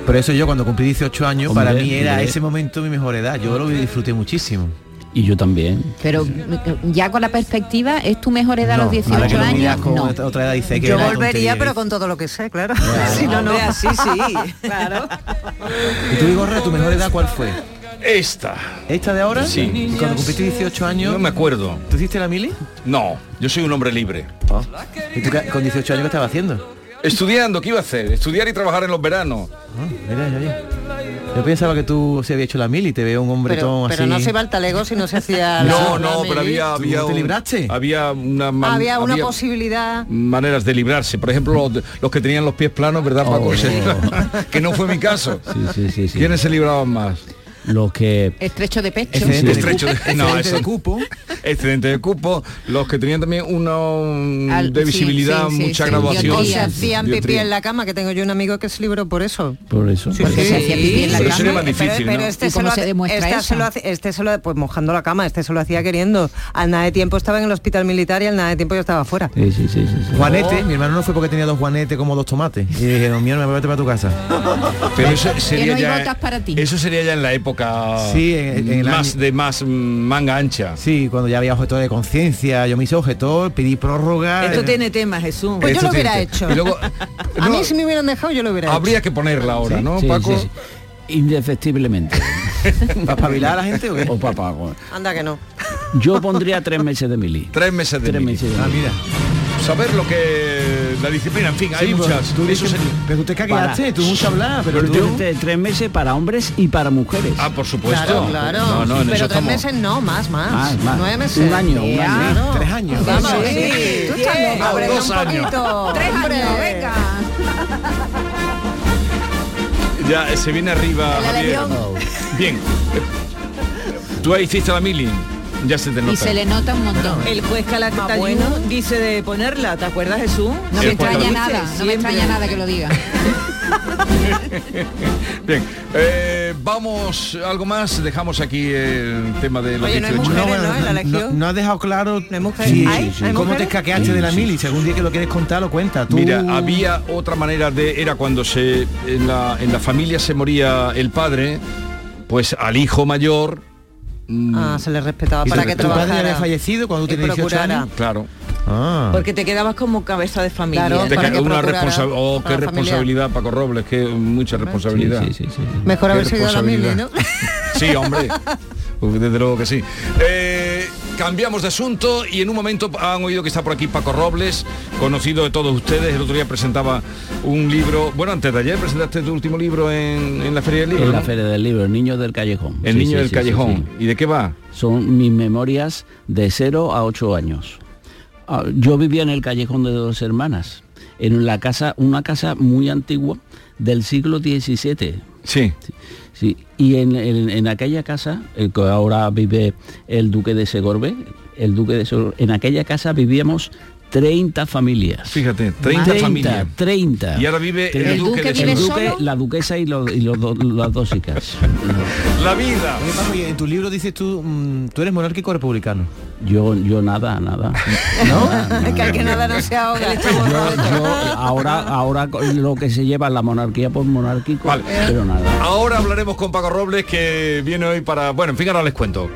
Por eso yo cuando cumplí 18 años, Hombre, para mí era ese momento mi mejor edad. Yo lo disfruté muchísimo. Y yo también. Pero ya con la perspectiva, ¿es tu mejor edad a los ahora 18 que lo miras años? con No. otra- edad dice que Yo volvería, pero con todo lo que sé, claro. si no, no. Así sí, claro. ¿Y tú, Vigorra, tu mejor edad cuál fue? Esta. ¿Esta de ahora? Sí. ¿Y cuando cumpliste 18 años? No me acuerdo. ¿Tú hiciste la mili? No, yo soy un hombre libre. ¿Y tú con 18 años qué estabas haciendo? Estudiando, ¿qué iba a hacer? Estudiar y trabajar en los veranos. Ah, mira. Yo pensaba que tú se había hecho la mili, te veo un hombretón Pero, pero así. no se va al talego si no se hacía la No, no, mili. pero había, había, ¿Tú te un- libraste? había una man- Había una había posibilidad. maneras de librarse. Por ejemplo, los, que tenían los pies planos, ¿verdad, Paco? Oh. Que no fue mi caso. Sí, sí, sí, sí. ¿Quiénes se libraban más? Los que Estrecho de pecho. Excedente de Estrecho de, cupo. no, Excedente eso- de cupo. excedente de cupo, los que tenían también una Al- de visibilidad, sí, sí, mucha sí. graduación. Diotría. hacían pipí en la cama, que tengo yo un amigo que se libró por eso. por eso. Porque se hacía pipí en la Pero cama. sería más difícil, pero, pero ¿no? este ¿Y se lo se eso? se lo este se lo pues mojando la cama, este se lo hacía queriendo. Al nada de tiempo estaba en el hospital militar y al nada de tiempo yo estaba fuera. Sí, sí, sí, sí, sí. Juanete, mi hermano no fue porque tenía dos juanetes como dos tomates. Y dijeron, mío, me voy a para tu casa. Pero eso sería no ya, botas para ti. Eso sería ya en la época Sí, en- en el más año- de más manga ancha. Sí, cuando ya había objetor de conciencia, yo me hice objetor, pedí prórroga. Esto eh, tiene tema, Jesús. Pues yo Esto lo hubiera hecho. Y luego, A mí si me hubieran dejado yo lo hubiera hecho. Habría que ponerla ahora, ¿no, Sí, Paco? sí, sí. Indefectiblemente. ¿Para espabilar a la gente o qué? O para Paco. Anda que no. Yo pondría tres meses de mili. Tres meses de Tres mili. meses de Ah, mili. mira. Saber lo que la disciplina, en fin, hay Sí, pues, muchas. tú dices- sería- Pero tú te cagueaste, tú mucho hablar, pero Pero tú... tres, tres meses para hombres y para mujeres. Ah, por supuesto. Claro, claro. No, no, en Pero eso tres estamos. meses no, más, más. Más, más. Nueve meses. Un año, un año. Claro. Tres años. Vamos, Sí, sí. sí. Tú estás Diez, loca, brega dos un años. poquito. Tres años, venga. Ya eh, se viene arriba, Javier. Bien. Tú ahí hiciste la mili. Ya se te nota. Y se le nota un montón. El juez Calatayud dice de ponerla, ¿te acuerdas Jesús? No me extraña nada, no me extraña nada que lo diga. Bien. eh, vamos, algo más. Dejamos aquí el tema de los Oye, no hay 18 mujeres, años. ¿no? La no, has dejado claro ¿No hay mujeres? sí, ¿Hay? sí, sí. ¿Hay cómo te mujeres? escaqueaste de la mili. Si algún día que lo quieres contar, lo cuenta. Tú... Mira, había otra manera de era cuando se en la, en la familia se moría el padre, pues al hijo mayor. Mm, Ah, se le respetaba ¿Y para que tu padre trabajara. había fallecido cuando tenías 18 procurara. años? claro. Ah. Porque te quedabas como cabeza de familia. Claro, ca- que una. Oh, qué responsabilidad, Paco Robles, que mucha responsabilidad. Sí, sí, sí, sí. Mejor haber a la mili, ¿no? Sí, hombre. Desde luego que sí. Eh, cambiamos de asunto y en un momento han oído que está por aquí Paco Robles, conocido de todos ustedes. El otro día presentaba un libro. Bueno, antes de ayer presentaste tu último libro en, en la Feria del Libro. En la. Feria del Libro, El Niño del Callejón. El Sí, niño sí, del sí, callejón. ¿Y de qué va? Son mis memorias de 0 a 8 años. Ah, Yo vivía en el Callejón de Dos Hermanas, en la casa, una casa muy antigua del siglo XVII. Sí. Sí, y en, en- aquella casa, que ahora vive el duque de Segorbe, el duque de Segorbe, en aquella casa vivíamos 30 familias. Fíjate, 30 familias. 30. Y ahora vive el ¿El duque duque de vive El duque, la duquesa y, los- y los do- las dos hijas. La vida. Oye, Paco, y en tu libro dices tú, mm, tú eres monárquico o republicano. Yo, yo nada, nada. Es que al que nada no se ahoga. Yo, yo ahora, ahora lo que se lleva la monarquía por monárquico, Vale. pero nada. Ahora hablaremos con Paco Robles que viene hoy para... Bueno, en fin, ahora les cuento.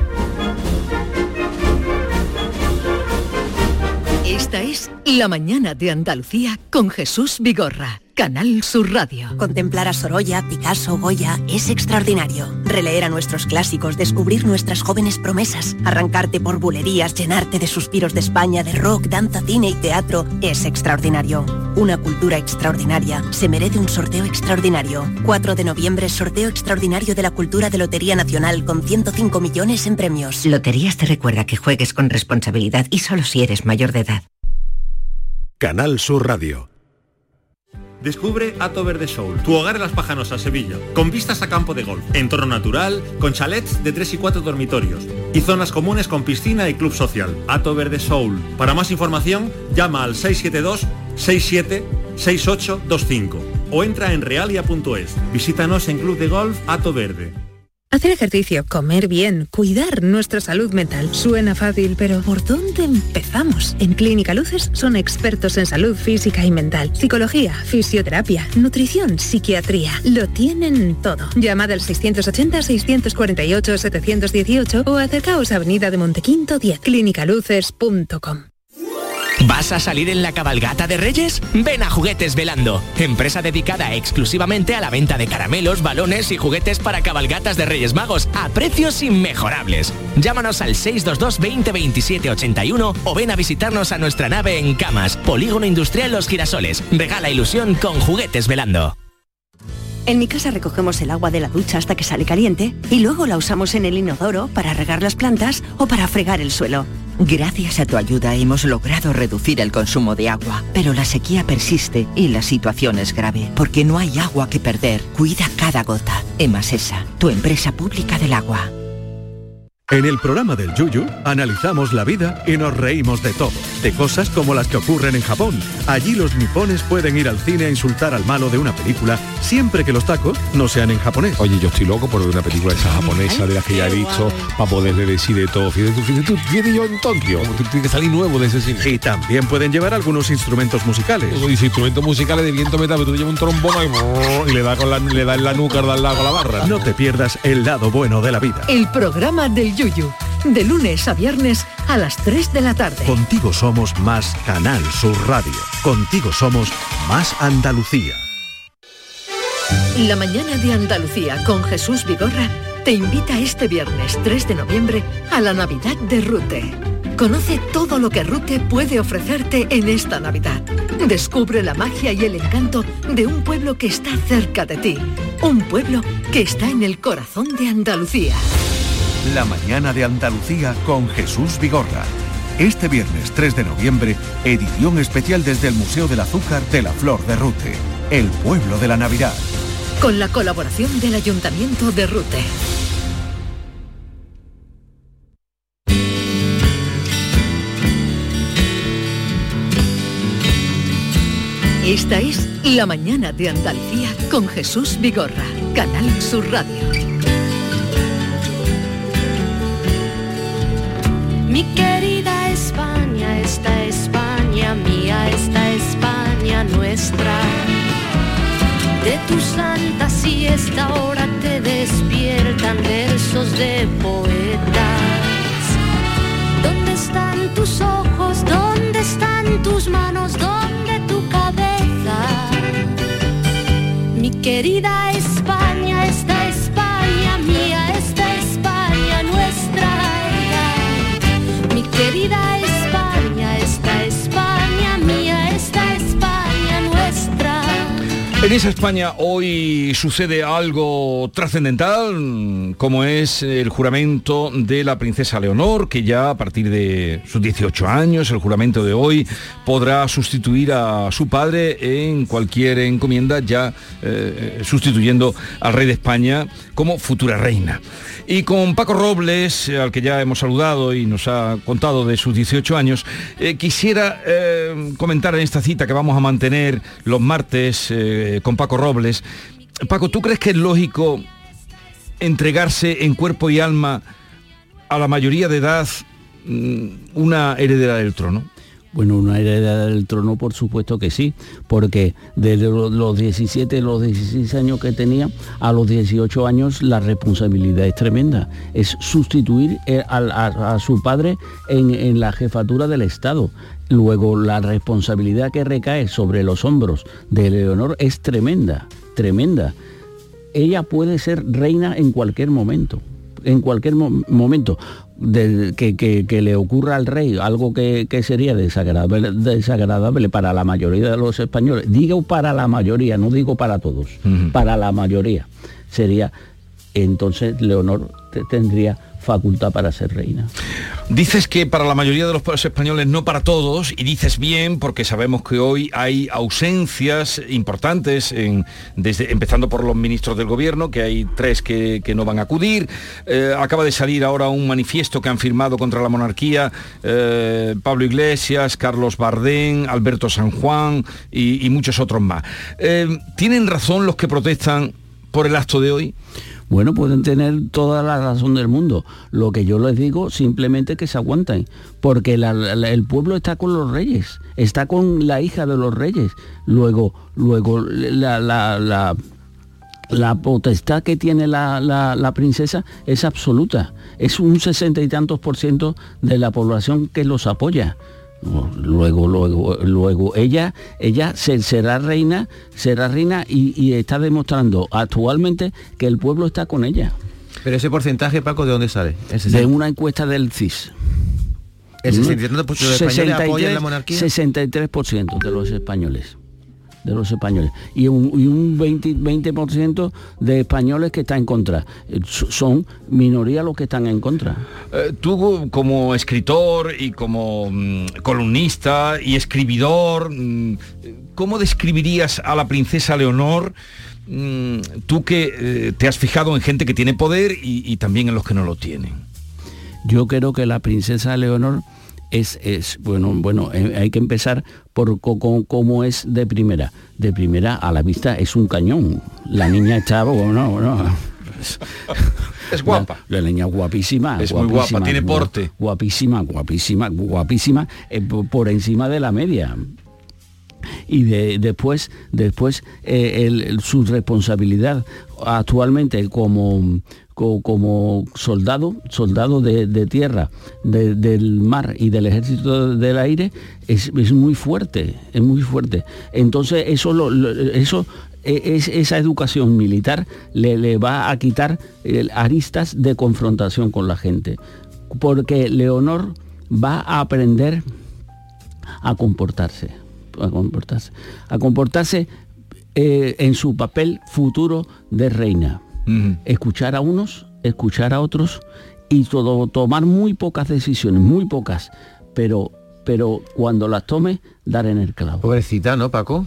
Esta es La Mañana de Andalucía con Jesús Vigorra, Canal Sur Radio. Contemplar a Sorolla, Picasso, Goya es extraordinario. Releer a nuestros clásicos, descubrir nuestras jóvenes promesas, arrancarte por bulerías, llenarte de suspiros de España, de rock, danza, cine y teatro es extraordinario. Una cultura extraordinaria se merece un sorteo extraordinario. 4 de noviembre, sorteo extraordinario de la cultura de Lotería Nacional con 105 millones en premios. Loterías te recuerda que juegues con responsabilidad y solo si eres mayor de edad. Canal Sur Radio. Descubre Ato Verde Soul, tu hogar en Las Pajanosas, Sevilla, con vistas a campo de golf, entorno natural, con chalets de 3 y 4 dormitorios y zonas comunes con piscina y club social. Ato Verde Soul. Para más información, llama al 672 67 6825 o entra en realia.es. Visítanos en Club de Golf Ato Verde. Hacer ejercicio, comer bien, cuidar nuestra salud mental. Suena fácil, pero ¿por dónde empezamos? En Clínica Luces son expertos en salud física y mental, psicología, fisioterapia, nutrición, psiquiatría. Lo tienen todo. Llamad al 680-648-718 o acercaos a Avenida de Montequinto 10, clínicaluces.com. ¿Vas a salir en la cabalgata de Reyes? Ven a Juguetes Velando, empresa dedicada exclusivamente a la venta de caramelos, balones y juguetes para cabalgatas de Reyes Magos a precios inmejorables. Llámanos al 622 20 27 81 o ven a visitarnos a nuestra nave en Camas, Polígono Industrial Los Girasoles. Regala ilusión con Juguetes Velando. En mi casa recogemos el agua de la ducha hasta que sale caliente y luego la usamos en el inodoro para regar las plantas o para fregar el suelo. Gracias a tu ayuda hemos logrado reducir el consumo de agua, pero la sequía persiste y la situación es grave, porque no hay agua que perder. Cuida cada gota. Emasesa, tu empresa pública del agua. En el programa del Yuyu analizamos la vida y nos reímos de todo, de cosas como las que ocurren en Japón. Allí los nipones pueden ir al cine a insultar al malo de una película siempre que los tacos no sean en japonés. Oye, yo estoy loco por ver una película esa japonesa de las que ya he visto para poderle decir de todo. Fíjate tú, fíjate tú, fíjate yo en Tokio, tienes que salir nuevo de ese cine. Y también pueden llevar algunos instrumentos musicales. Dice instrumentos musicales de viento metal, pero tú llevas un trombón y le da con la, le da en la nuca, da al lado con la barra. No te pierdas el lado bueno de la vida. El programa del Yuyu, de lunes a viernes a las 3 de la tarde. Contigo somos más Canal Sur Radio. Contigo somos más Andalucía. La mañana de Andalucía con Jesús Vigorra te invita este viernes 3 de noviembre a la Navidad de Rute. Conoce todo lo que Rute puede ofrecerte en esta Navidad. Descubre la magia y el encanto de un pueblo que está cerca de ti. Un pueblo que está en el corazón de Andalucía. La mañana de Andalucía con Jesús Vigorra. Este viernes 3 de noviembre, edición especial desde el Museo del Azúcar de la Flor de Rute, el pueblo de la Navidad. Con la colaboración del Ayuntamiento de Rute. Esta es La mañana de Andalucía con Jesús Vigorra, Canal Sur Radio. Mi querida España, esta España mía, esta España nuestra. De tu santa siesta ahora te despiertan versos de poetas. ¿Dónde están tus ojos? ¿Dónde están tus manos? ¿Dónde tu cabeza? Mi querida España, En esa España hoy sucede algo trascendental, como es el juramento de la princesa Leonor, que ya a partir de sus 18 años, el juramento de hoy, podrá sustituir a su padre en cualquier encomienda, ya eh, sustituyendo al rey de España como futura reina. Y con Paco Robles, al que ya hemos saludado y nos ha contado de sus 18 años, eh, quisiera eh, comentar en esta cita que vamos a mantener los martes con Paco Robles. Paco, ¿tú crees que es lógico entregarse en cuerpo y alma a la mayoría de edad mm, una heredera del trono? Bueno, una heredera del trono, por supuesto que sí, porque desde lo- los 17, los 16 años que tenía, a los 18 años la responsabilidad es tremenda. Es sustituir eh, a, su padre en la jefatura del Estado. Luego, la responsabilidad que recae sobre los hombros de Leonor es tremenda, tremenda. Ella puede ser reina en cualquier momento en cualquier mo- momento de- que, que- que le ocurra al rey algo que, que sería desagradable, desagradable para la mayoría de los españoles, digo para la mayoría, no digo para todos, para la mayoría, sería entonces Leonor te- tendría facultad para ser reina. Dices que para la mayoría de los pueblos españoles, no para todos, y dices bien porque sabemos que hoy hay ausencias importantes, desde, empezando por los ministros del gobierno, que hay tres que, que no van a acudir. Eh, acaba de salir ahora un manifiesto que han firmado contra la monarquía eh, Pablo Iglesias, Carlos Bardén, Alberto San Juan y, y muchos otros más. Eh, ¿Tienen razón los que protestan por el acto de hoy? Bueno, pueden tener toda la razón del mundo. Lo que yo les digo simplemente que se aguanten, porque el pueblo está con los reyes, está con la hija de los reyes. Luego, luego la, la- la- potestad que tiene la- la princesa es absoluta. Es un sesenta y tantos por ciento de la población que los apoya. Luego, luego, luego, ella, ella se- será reina, será reina y, y está demostrando actualmente que el pueblo está con ella. Pero ese porcentaje, Paco, ¿de dónde sale? De una encuesta del CIS. El 63% de los españoles apoyan la 63, monarquía. 63% de los españoles. De los españoles. Y un, y un 20%, 20 de españoles que está en contra. Eh, so- Son minoría los que están en contra. Eh, tú como escritor y como mm, columnista y escribidor, mm, ¿cómo describirías a la princesa Leonor? Mm, tú que eh, te has fijado en gente que tiene poder y, y también en los que no lo tienen. Yo creo que la princesa Leonor es, es bueno, bueno, eh, hay que empezar por cómo es de primera. De primera a la vista es un cañón. La niña está, bueno, bueno, Es guapa. La, la niña guapísima. Es muy guapa, guapísima, tiene porte. Guapísima, guapísima, guapísima, eh, por, encima de la media. Y de- después, después eh, el- el- su responsabilidad actualmente como, co- como soldado, soldado de, tierra, de- del mar y del ejército del aire, es, es muy fuerte, es muy fuerte. Entonces eso, lo- eso e- es, esa educación militar le, le va a quitar eh, aristas de confrontación con la gente. Porque Leonor va a aprender a comportarse, a comportarse, a comportarse eh, en su papel futuro de reina. Escuchar a unos, escuchar a otros y todo, tomar muy pocas decisiones, muy pocas, pero pero cuando las tome, dar en el clavo. Pobrecita, ¿no, Paco?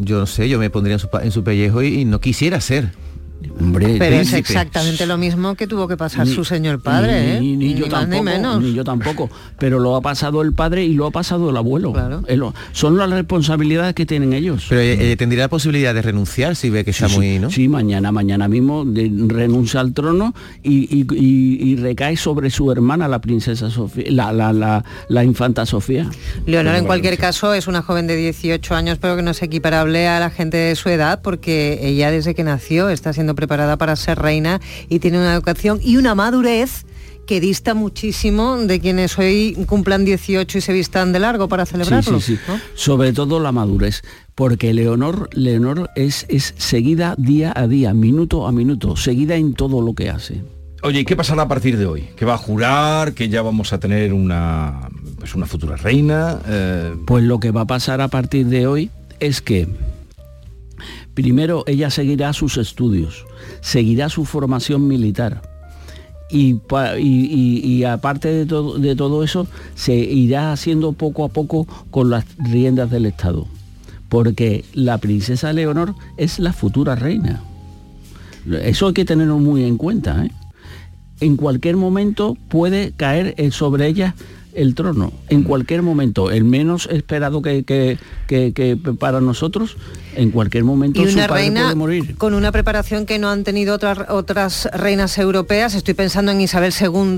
Yo no sé, yo me pondría en su, pa- en su pellejo y, y no quisiera ser. Hombre, Pero es exactamente lo mismo que tuvo que pasar Ni- su señor padre, ni, ¿eh? ni- ni yo tampoco, ni menos. ni yo tampoco. Pero lo ha pasado el padre y lo ha pasado el abuelo. El- son las responsabilidades que tienen ellos. Pero ella, ella tendría la posibilidad de renunciar si ve que está Sí, muy, ¿no? Sí, mañana, mañana mismo de- renuncia al trono y, y- y- y recae sobre su hermana, la princesa Sofía, la, la, la, la infanta Sofía. Leonor, en cualquier caso, es una joven de 18 años, pero que no es equiparable a la gente de su edad, porque ella desde que nació está siendo preparada para ser reina y tiene una educación y una madurez que dista muchísimo de quienes hoy cumplan 18 y se vistan de largo para celebrarlo. Sí, sí, sí. ¿no? Sobre todo la madurez, porque Leonor, Leonor es, es seguida día a día, minuto a minuto, seguida en todo lo que hace. Oye, ¿y qué pasará a partir de hoy? ¿Que va a jurar? ¿Que ya vamos a tener una, pues una futura reina? Eh, Pues lo que va a pasar a partir de hoy es que primero ella seguirá sus estudios, seguirá su formación militar y, y- aparte de todo, de todo eso se irá haciendo poco a poco con las riendas del Estado, porque la princesa Leonor es la futura reina. Eso hay que tenerlo muy en cuenta. ¿eh? En cualquier momento puede caer eh, sobre ella el trono, en cualquier momento, el menos esperado que, que- que- que para nosotros, en cualquier momento Y su una padre reina puede morir. con una preparación que no han tenido otras, otras reinas europeas. Estoy pensando en Isabel II,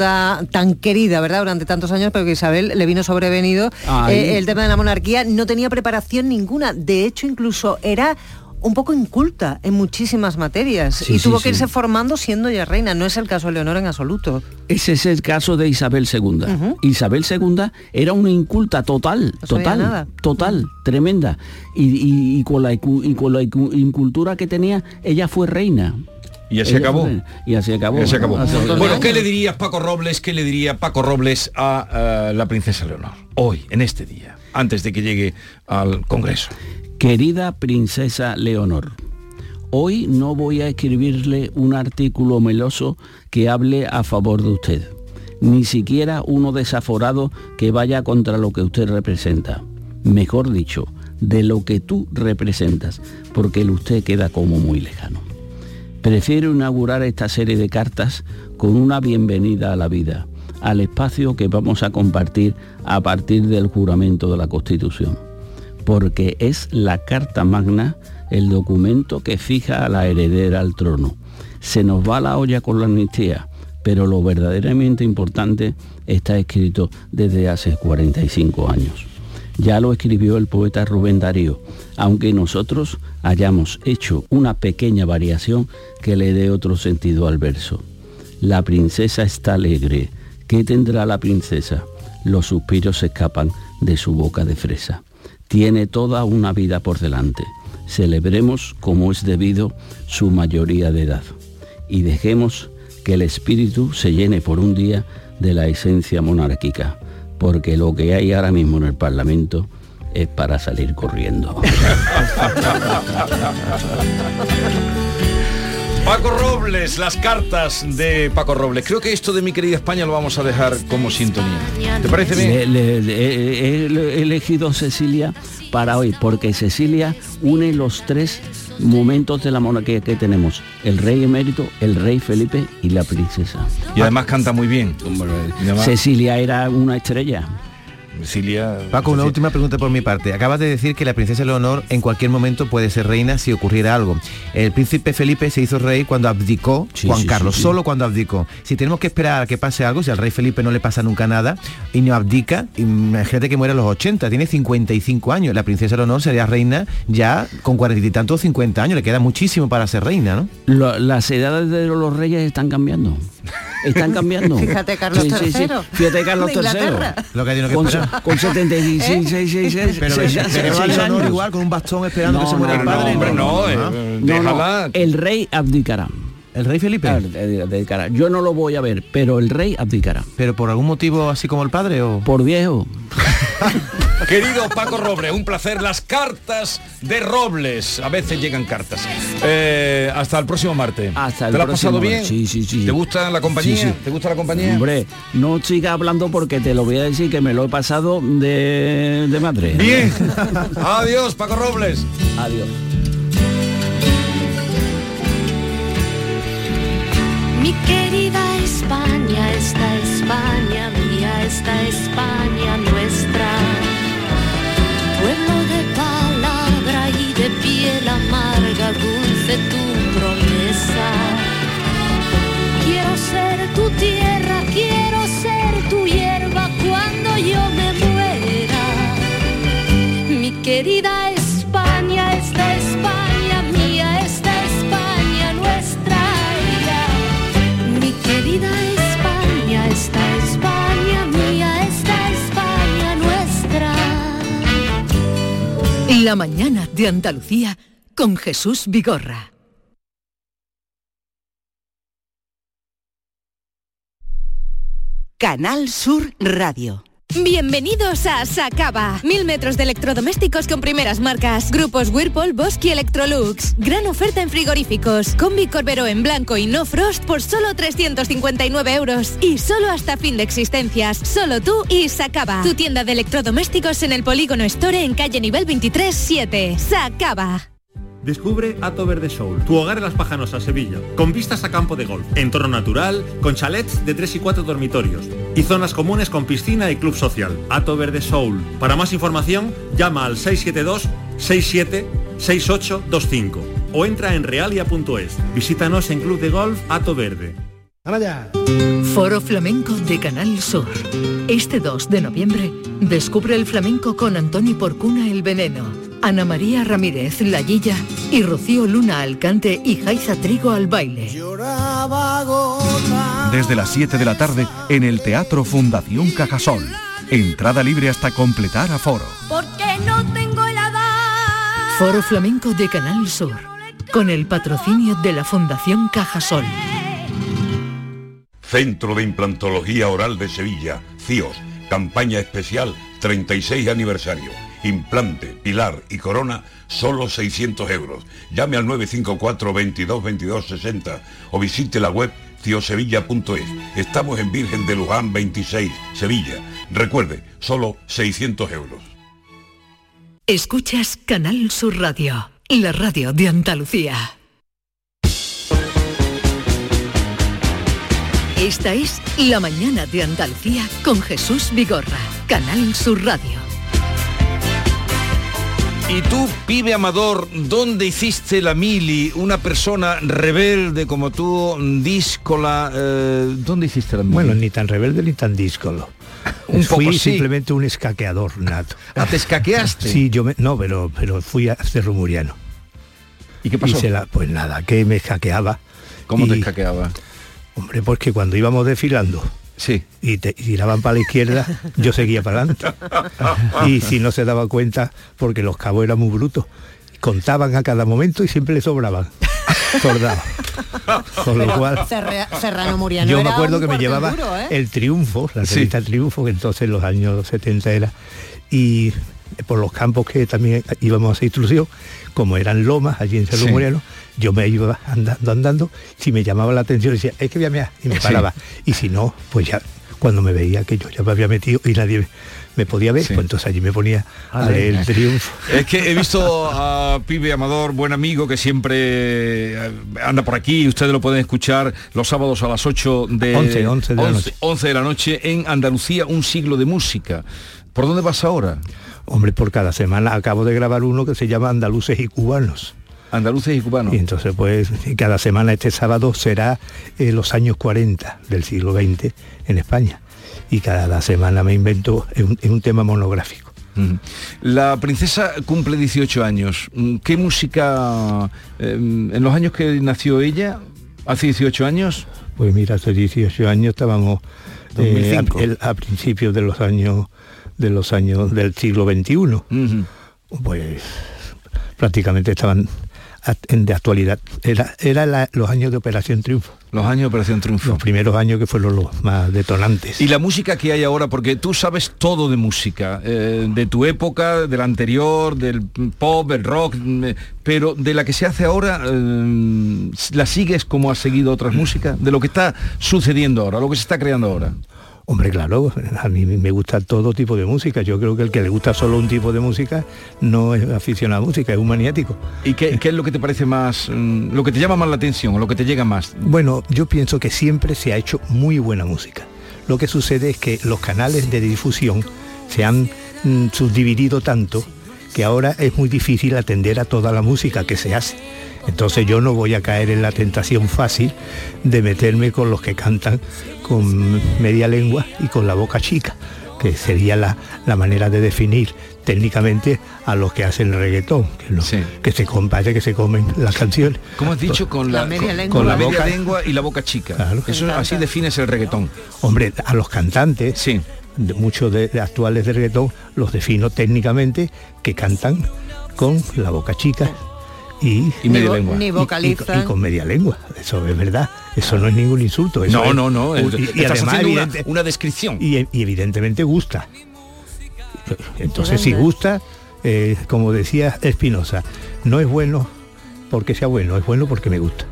tan querida, ¿verdad? Durante tantos años, pero que Isabel le vino sobrevenido eh, el tema de la monarquía. No tenía preparación ninguna. De hecho, incluso era un poco inculta en muchísimas materias Sí, y sí, tuvo que sí. irse formando siendo ya reina. No es el caso de Leonor en absoluto. Ese es el caso de Isabel II. Isabel II era una inculta total, No total, nada. total, tremenda. Y, y- y con la, icu- y con la incultura que tenía, ella fue reina. Y así acabó. Y así acabó. ya se acabó. Bueno. ¿qué le dirías Paco Robles? ¿Qué le diría Paco Robles a eh, la princesa Leonor? Hoy, en este día, antes de que llegue al Congreso. Querida princesa Leonor, hoy no voy a escribirle un artículo meloso que hable a favor de usted, ni siquiera uno desaforado que vaya contra lo que usted representa. Mejor dicho, de lo que tú representas, porque el usted queda como muy lejano. Prefiero inaugurar esta serie de cartas con una bienvenida a la vida, al espacio que vamos a compartir a partir del juramento de la Constitución porque es la Carta Magna el documento que fija a la heredera al trono. Se nos va la olla con la amnistía, pero lo verdaderamente importante está escrito desde hace 45 años. Ya lo escribió el poeta Rubén Darío, aunque nosotros hayamos hecho una pequeña variación que le dé otro sentido al verso. La princesa está alegre. ¿Qué tendrá la princesa? Los suspiros se escapan de su boca de fresa. Tiene toda una vida por delante. Celebremos como es debido su mayoría de edad. Y dejemos que el espíritu se llene por un día de la esencia monárquica, porque lo que hay ahora mismo en el Parlamento es para salir corriendo. Paco Robles, las cartas de Paco Robles. Creo que esto de mi querida España lo vamos a dejar como sintonía. ¿Te parece bien? Le- le- le- he, elegido Cecilia para hoy, porque Cecilia une los tres momentos de la monarquía que tenemos. El rey emérito, el rey Felipe y la princesa. Y además canta muy bien. Cecilia era una estrella. Cecilia... Paco, una última pregunta por mi parte. Acabas de decir que la princesa Leonor en cualquier momento puede ser reina si ocurriera algo. El príncipe Felipe se hizo rey cuando abdicó Sí, Juan sí, Carlos, sí, sí. solo cuando abdicó. Si tenemos que esperar a que pase algo, si al rey Felipe no le pasa nunca nada y no abdica, imagínate que muere a los 80, tiene 55 años. La princesa Leonor sería reina ya con cuarenta y tantos, 50 años. Le queda muchísimo para ser reina, ¿no? Lo- las edades de los reyes están cambiando. Están cambiando. Fíjate, Carlos Sí, sí, sí. III. Fíjate, Carlos III. Inglaterra. Lo que tiene que Con, esperar. Con 76, ¿Eh? 6, 6, 6, Pero, igual con un bastón esperando que se muera el no, padre. No, no, déjala. el rey abdicará. El rey Felipe. Abdicará. Yo no lo voy a ver, pero el rey abdicará. Pero por algún motivo así como el padre o por viejo. Querido Paco Robles, un placer. Las cartas de Robles. A veces llegan cartas. Eh, hasta el próximo martes. Hasta el ¿Te lo has próximo pasado bien? Sí, sí, sí. ¿Te gusta la compañía? Sí, sí. ¿Te gusta la compañía? Hombre, no siga hablando porque te lo voy a decir que me lo he pasado de, de madre. Bien. Adiós, Paco Robles. Adiós. Mi querida España, esta España mía, esta España nuestra. Pueblo de palabra y de piel amarga, dulce tu promesa. Quiero ser tu tierra, quiero ser tu hierba cuando yo me muera. Mi querida La mañana de Andalucía con Jesús Vigorra. Canal Sur Radio. Bienvenidos a Sacaba. Mil metros de electrodomésticos con primeras marcas. Grupos Whirlpool, Bosch y Electrolux. Gran oferta en frigoríficos. Combi Corbero en blanco y no frost por solo 359 euros. Y solo hasta fin de existencias. Solo tú y Sacaba. Tu tienda de electrodomésticos en el Polígono Store en calle nivel 23 7. Sacaba. Descubre Ato Verde Soul, tu hogar en Las Pajanosas, Sevilla, con vistas a campo de golf, entorno natural, con chalets de 3 y 4 dormitorios y zonas comunes con piscina y club social. Ato Verde Soul. Para más información, llama al 672 67 6825 o entra en realia.es. Visítanos en Club de Golf Ato Verde. Foro Flamenco de Canal Sur. Este 2 de noviembre, descubre el flamenco con Antoni Porcuna El Veneno, Ana María Ramírez La Guilla y Rocío Luna al cante y Jaiza Trigo al baile. Desde las 7 de la tarde en el Teatro Fundación Cajasol. Entrada libre hasta completar aforo. Porque no tengo el Foro Flamenco de Canal Sur, con el patrocinio de la Fundación Cajasol. Centro de Implantología Oral de Sevilla, CIOS, campaña especial 36 aniversario. Implante, pilar y corona, solo 600 euros. Llame al 954 22 22 60 o visite la web ciosevilla.es. Estamos en Virgen de Luján 26, Sevilla. Recuerde, solo 600 euros. Escuchas Canal Sur Radio, la radio de Andalucía. Esta es La mañana de Andalucía con Jesús Vigorra, Canal Sur Radio. Y tú, pibe amador, ¿dónde hiciste la mili? Una persona rebelde como tú, díscola, eh, ¿dónde hiciste la mili? Bueno, ni tan rebelde ni tan díscolo. Un fui poco sí. simplemente un escaqueador nato. Ah, ¿te escaqueaste? Sí, yo me, no, pero, pero fui a Cerro Muriano. ¿Y qué pasó? Hice la- pues nada, que me escaqueaba. ¿Cómo te escaqueaba? Hombre, porque cuando íbamos desfilando sí. y, te, y tiraban para la izquierda, yo seguía para adelante. y si no se daba cuenta, porque los cabos eran muy brutos, contaban a cada momento y siempre le sobraban. Soldados. Con lo cual, Serrano Muriano yo me acuerdo que me llevaba duro, ¿eh? el Triunfo, la Sí. revista Triunfo, que entonces en los años 70 era, y por los campos que también íbamos a hacer instrucción, como eran lomas allí en Cerro Sí. Moreno, yo me iba andando, andando, si me llamaba la atención decía, es que voy a mear", y me Sí. paraba. Y si no, pues ya, cuando me veía que yo ya me había metido y nadie me- podía ver, pues entonces allí me ponía a el Triunfo. Es que he visto a Pibe Amador, buen amigo, que siempre eh, anda por aquí. Ustedes lo pueden escuchar los sábados a las 8 de 11, 11 de la noche. 11 de la noche en Andalucía, un siglo de música. ¿Por dónde vas ahora? Hombre, por cada semana acabo de grabar uno que se llama Andaluces y Cubanos. Andaluces y cubanos. Y entonces, pues, cada semana este sábado será eh, los años 40 del siglo XX en España. Y cada semana me invento un, un tema monográfico. La princesa cumple 18 años. Mm, ¿Qué música, eh, en los años que nació ella, hace 18 años? Pues mira, hace 18 años estábamos eh, 2005. a, el- a principios de los años de los años del siglo XXI. Pues prácticamente estaban de actualidad. Era, era la- los años de Operación Triunfo. Los años de Operación Triunfo. Los primeros años que fueron los más detonantes. Y la música que hay ahora, porque tú sabes todo de música, eh, de tu época, de la anterior, del pop, el rock, eh, pero de la que se hace ahora, eh, ¿la sigues como has seguido otras músicas? De lo que está sucediendo ahora, lo que se está creando ahora. Hombre, claro, a mí me gusta todo tipo de música. Yo creo que el que le gusta solo un tipo de música no es aficionado a música, es un maniático. ¿Y qué, qué es lo que te parece más, mm, lo que te llama más la atención o lo que te llega más? Bueno, yo pienso que siempre se ha hecho muy buena música. Lo que sucede es que los canales de difusión se han mm, subdividido tanto que ahora es muy difícil atender a toda la música que se hace. Entonces yo no voy a caer en la tentación fácil de meterme con los que cantan con media lengua y con la boca chica, que sería la, la manera de definir técnicamente a los que hacen reggaetón, que, no- que se compare, que se comen las canciones. ¿Cómo has dicho? Con la, La media con- lengua. con la Con la media boca- lengua y la boca chica. Claro. Eso así defines el reggaetón. Hombre, a los cantantes, de muchos de, de actuales de reggaetón, los defino técnicamente que cantan con la boca chica y, Y media lengua. ni Y- y- vocalizan. Y, con media lengua. Eso es verdad. Eso no es ningún insulto. eso No, es- no, no, y- es- y, estás además, haciendo una- evidente- una descripción. Y, y evidentemente gusta. Entonces, si gusta, eh, como decía Espinosa, no es bueno porque sea bueno, es bueno porque me gusta.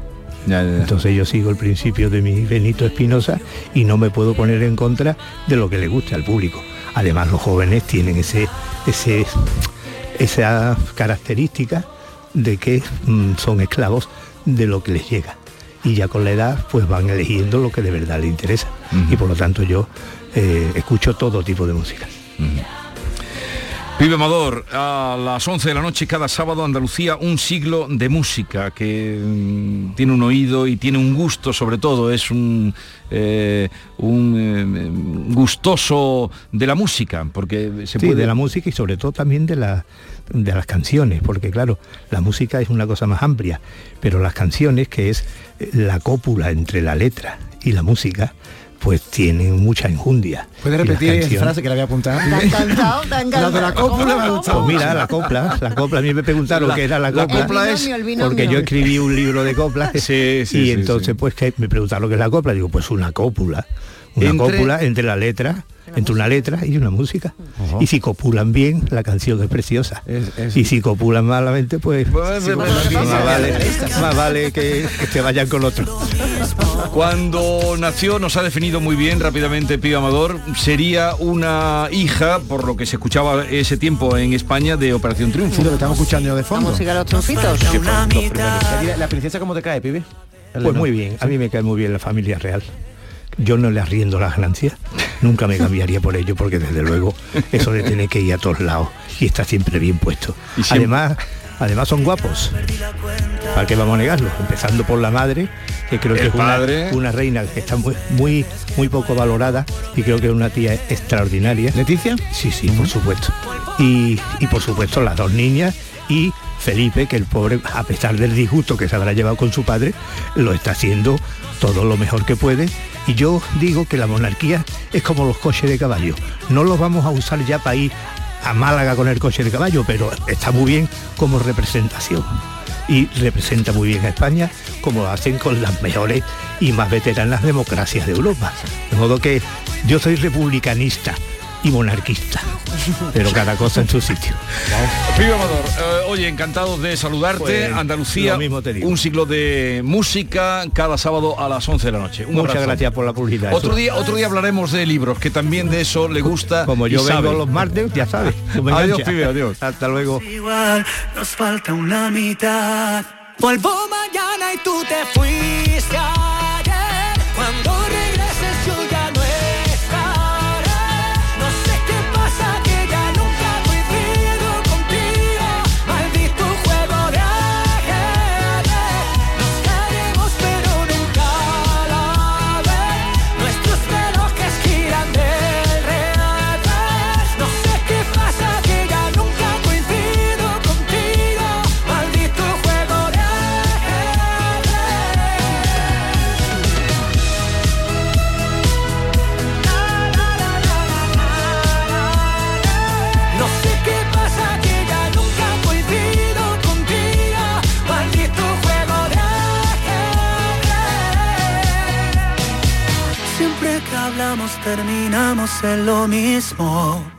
Entonces yo sigo el principio de mi Benito Espinosa y no me puedo poner en contra de lo que le guste al público. Además los jóvenes tienen ese, ese, esa característica de que mm, son esclavos de lo que les llega. Y ya con la edad pues van eligiendo lo que de verdad les interesa. Y por lo tanto yo eh, escucho todo tipo de música. Pibe Amador, a las 11 de la noche cada sábado Andalucía, un siglo de música que mm, tiene un oído y tiene un gusto sobre todo, es un, eh, un eh, gustoso de la música, porque se Sí, puede... de la música y sobre todo también de, la, de las canciones, porque claro, la música es una cosa más amplia, pero las canciones, que es eh, la cópula entre la letra y la música, pues tienen mucha enjundia. ¿Puede Y las repetir esa frase que le había apuntado? Te ha encantado, te ha encantado. La de la cópula me ha gustado. Pues mira, la copla, la copla, a mí me preguntaron La- qué era la la copla. copla es-. Porque yo escribí un libro de coplas Sí, sí, y sí, entonces pues que me preguntaron qué es la copla, digo, pues una cópula. Una Entre- cópula entre la letra, entre una letra y una música. Y si copulan bien, la canción es preciosa. Y si copulan malamente, pues, sí, más, vale, más vale que, que se vayan con otro. Cuando nació, nos ha definido muy bien rápidamente Pío Amador, sería una hija, por lo que se escuchaba ese tiempo en España, de Operación Triunfo. Sí, lo que estamos escuchando de La fondo. música de los trompitos. La, la princesa cómo te cae, pibe? Pues muy bien, a mí me cae muy bien la familia real. Yo no le arriendo las ganancias, nunca me cambiaría por ello, porque desde luego eso de tener que ir a todos lados y está siempre bien puesto. Y siempre- Además, además son guapos. ¿Para qué vamos a negarlo? Empezando por la madre, que creo El que es una, padre. una reina que está muy, muy, muy poco valorada y creo que es una tía extraordinaria. ¿Leticia? Sí, sí, por supuesto. Y, y por supuesto las dos niñas y Felipe, que el pobre, a pesar del disgusto que se habrá llevado con su padre, lo está haciendo todo lo mejor que puede. Y yo digo que la monarquía es como los coches de caballo. No los vamos a usar ya para ir a Málaga con el coche de caballo, pero está muy bien como representación. Y representa muy bien a España como lo hacen con las mejores y más veteranas democracias de Europa. De modo que yo soy republicanista y monarquista, pero cada cosa en su sitio. Pío Amador, eh, oye, encantados de saludarte. Pues, Andalucía, lo mismo te digo. un siglo de música cada sábado a las 11 de la noche. Un Muchas abrazo. gracias por la publicidad. Otro Eso- día, otro día hablaremos de libros, que también de eso le gusta. Como yo vengo sabe. los martes, ya sabes. Adiós, adiós. Hasta luego. Igual nos falta una mitad. Vuelvo mañana y tú te fuiste hablamos terminamos en lo mismo.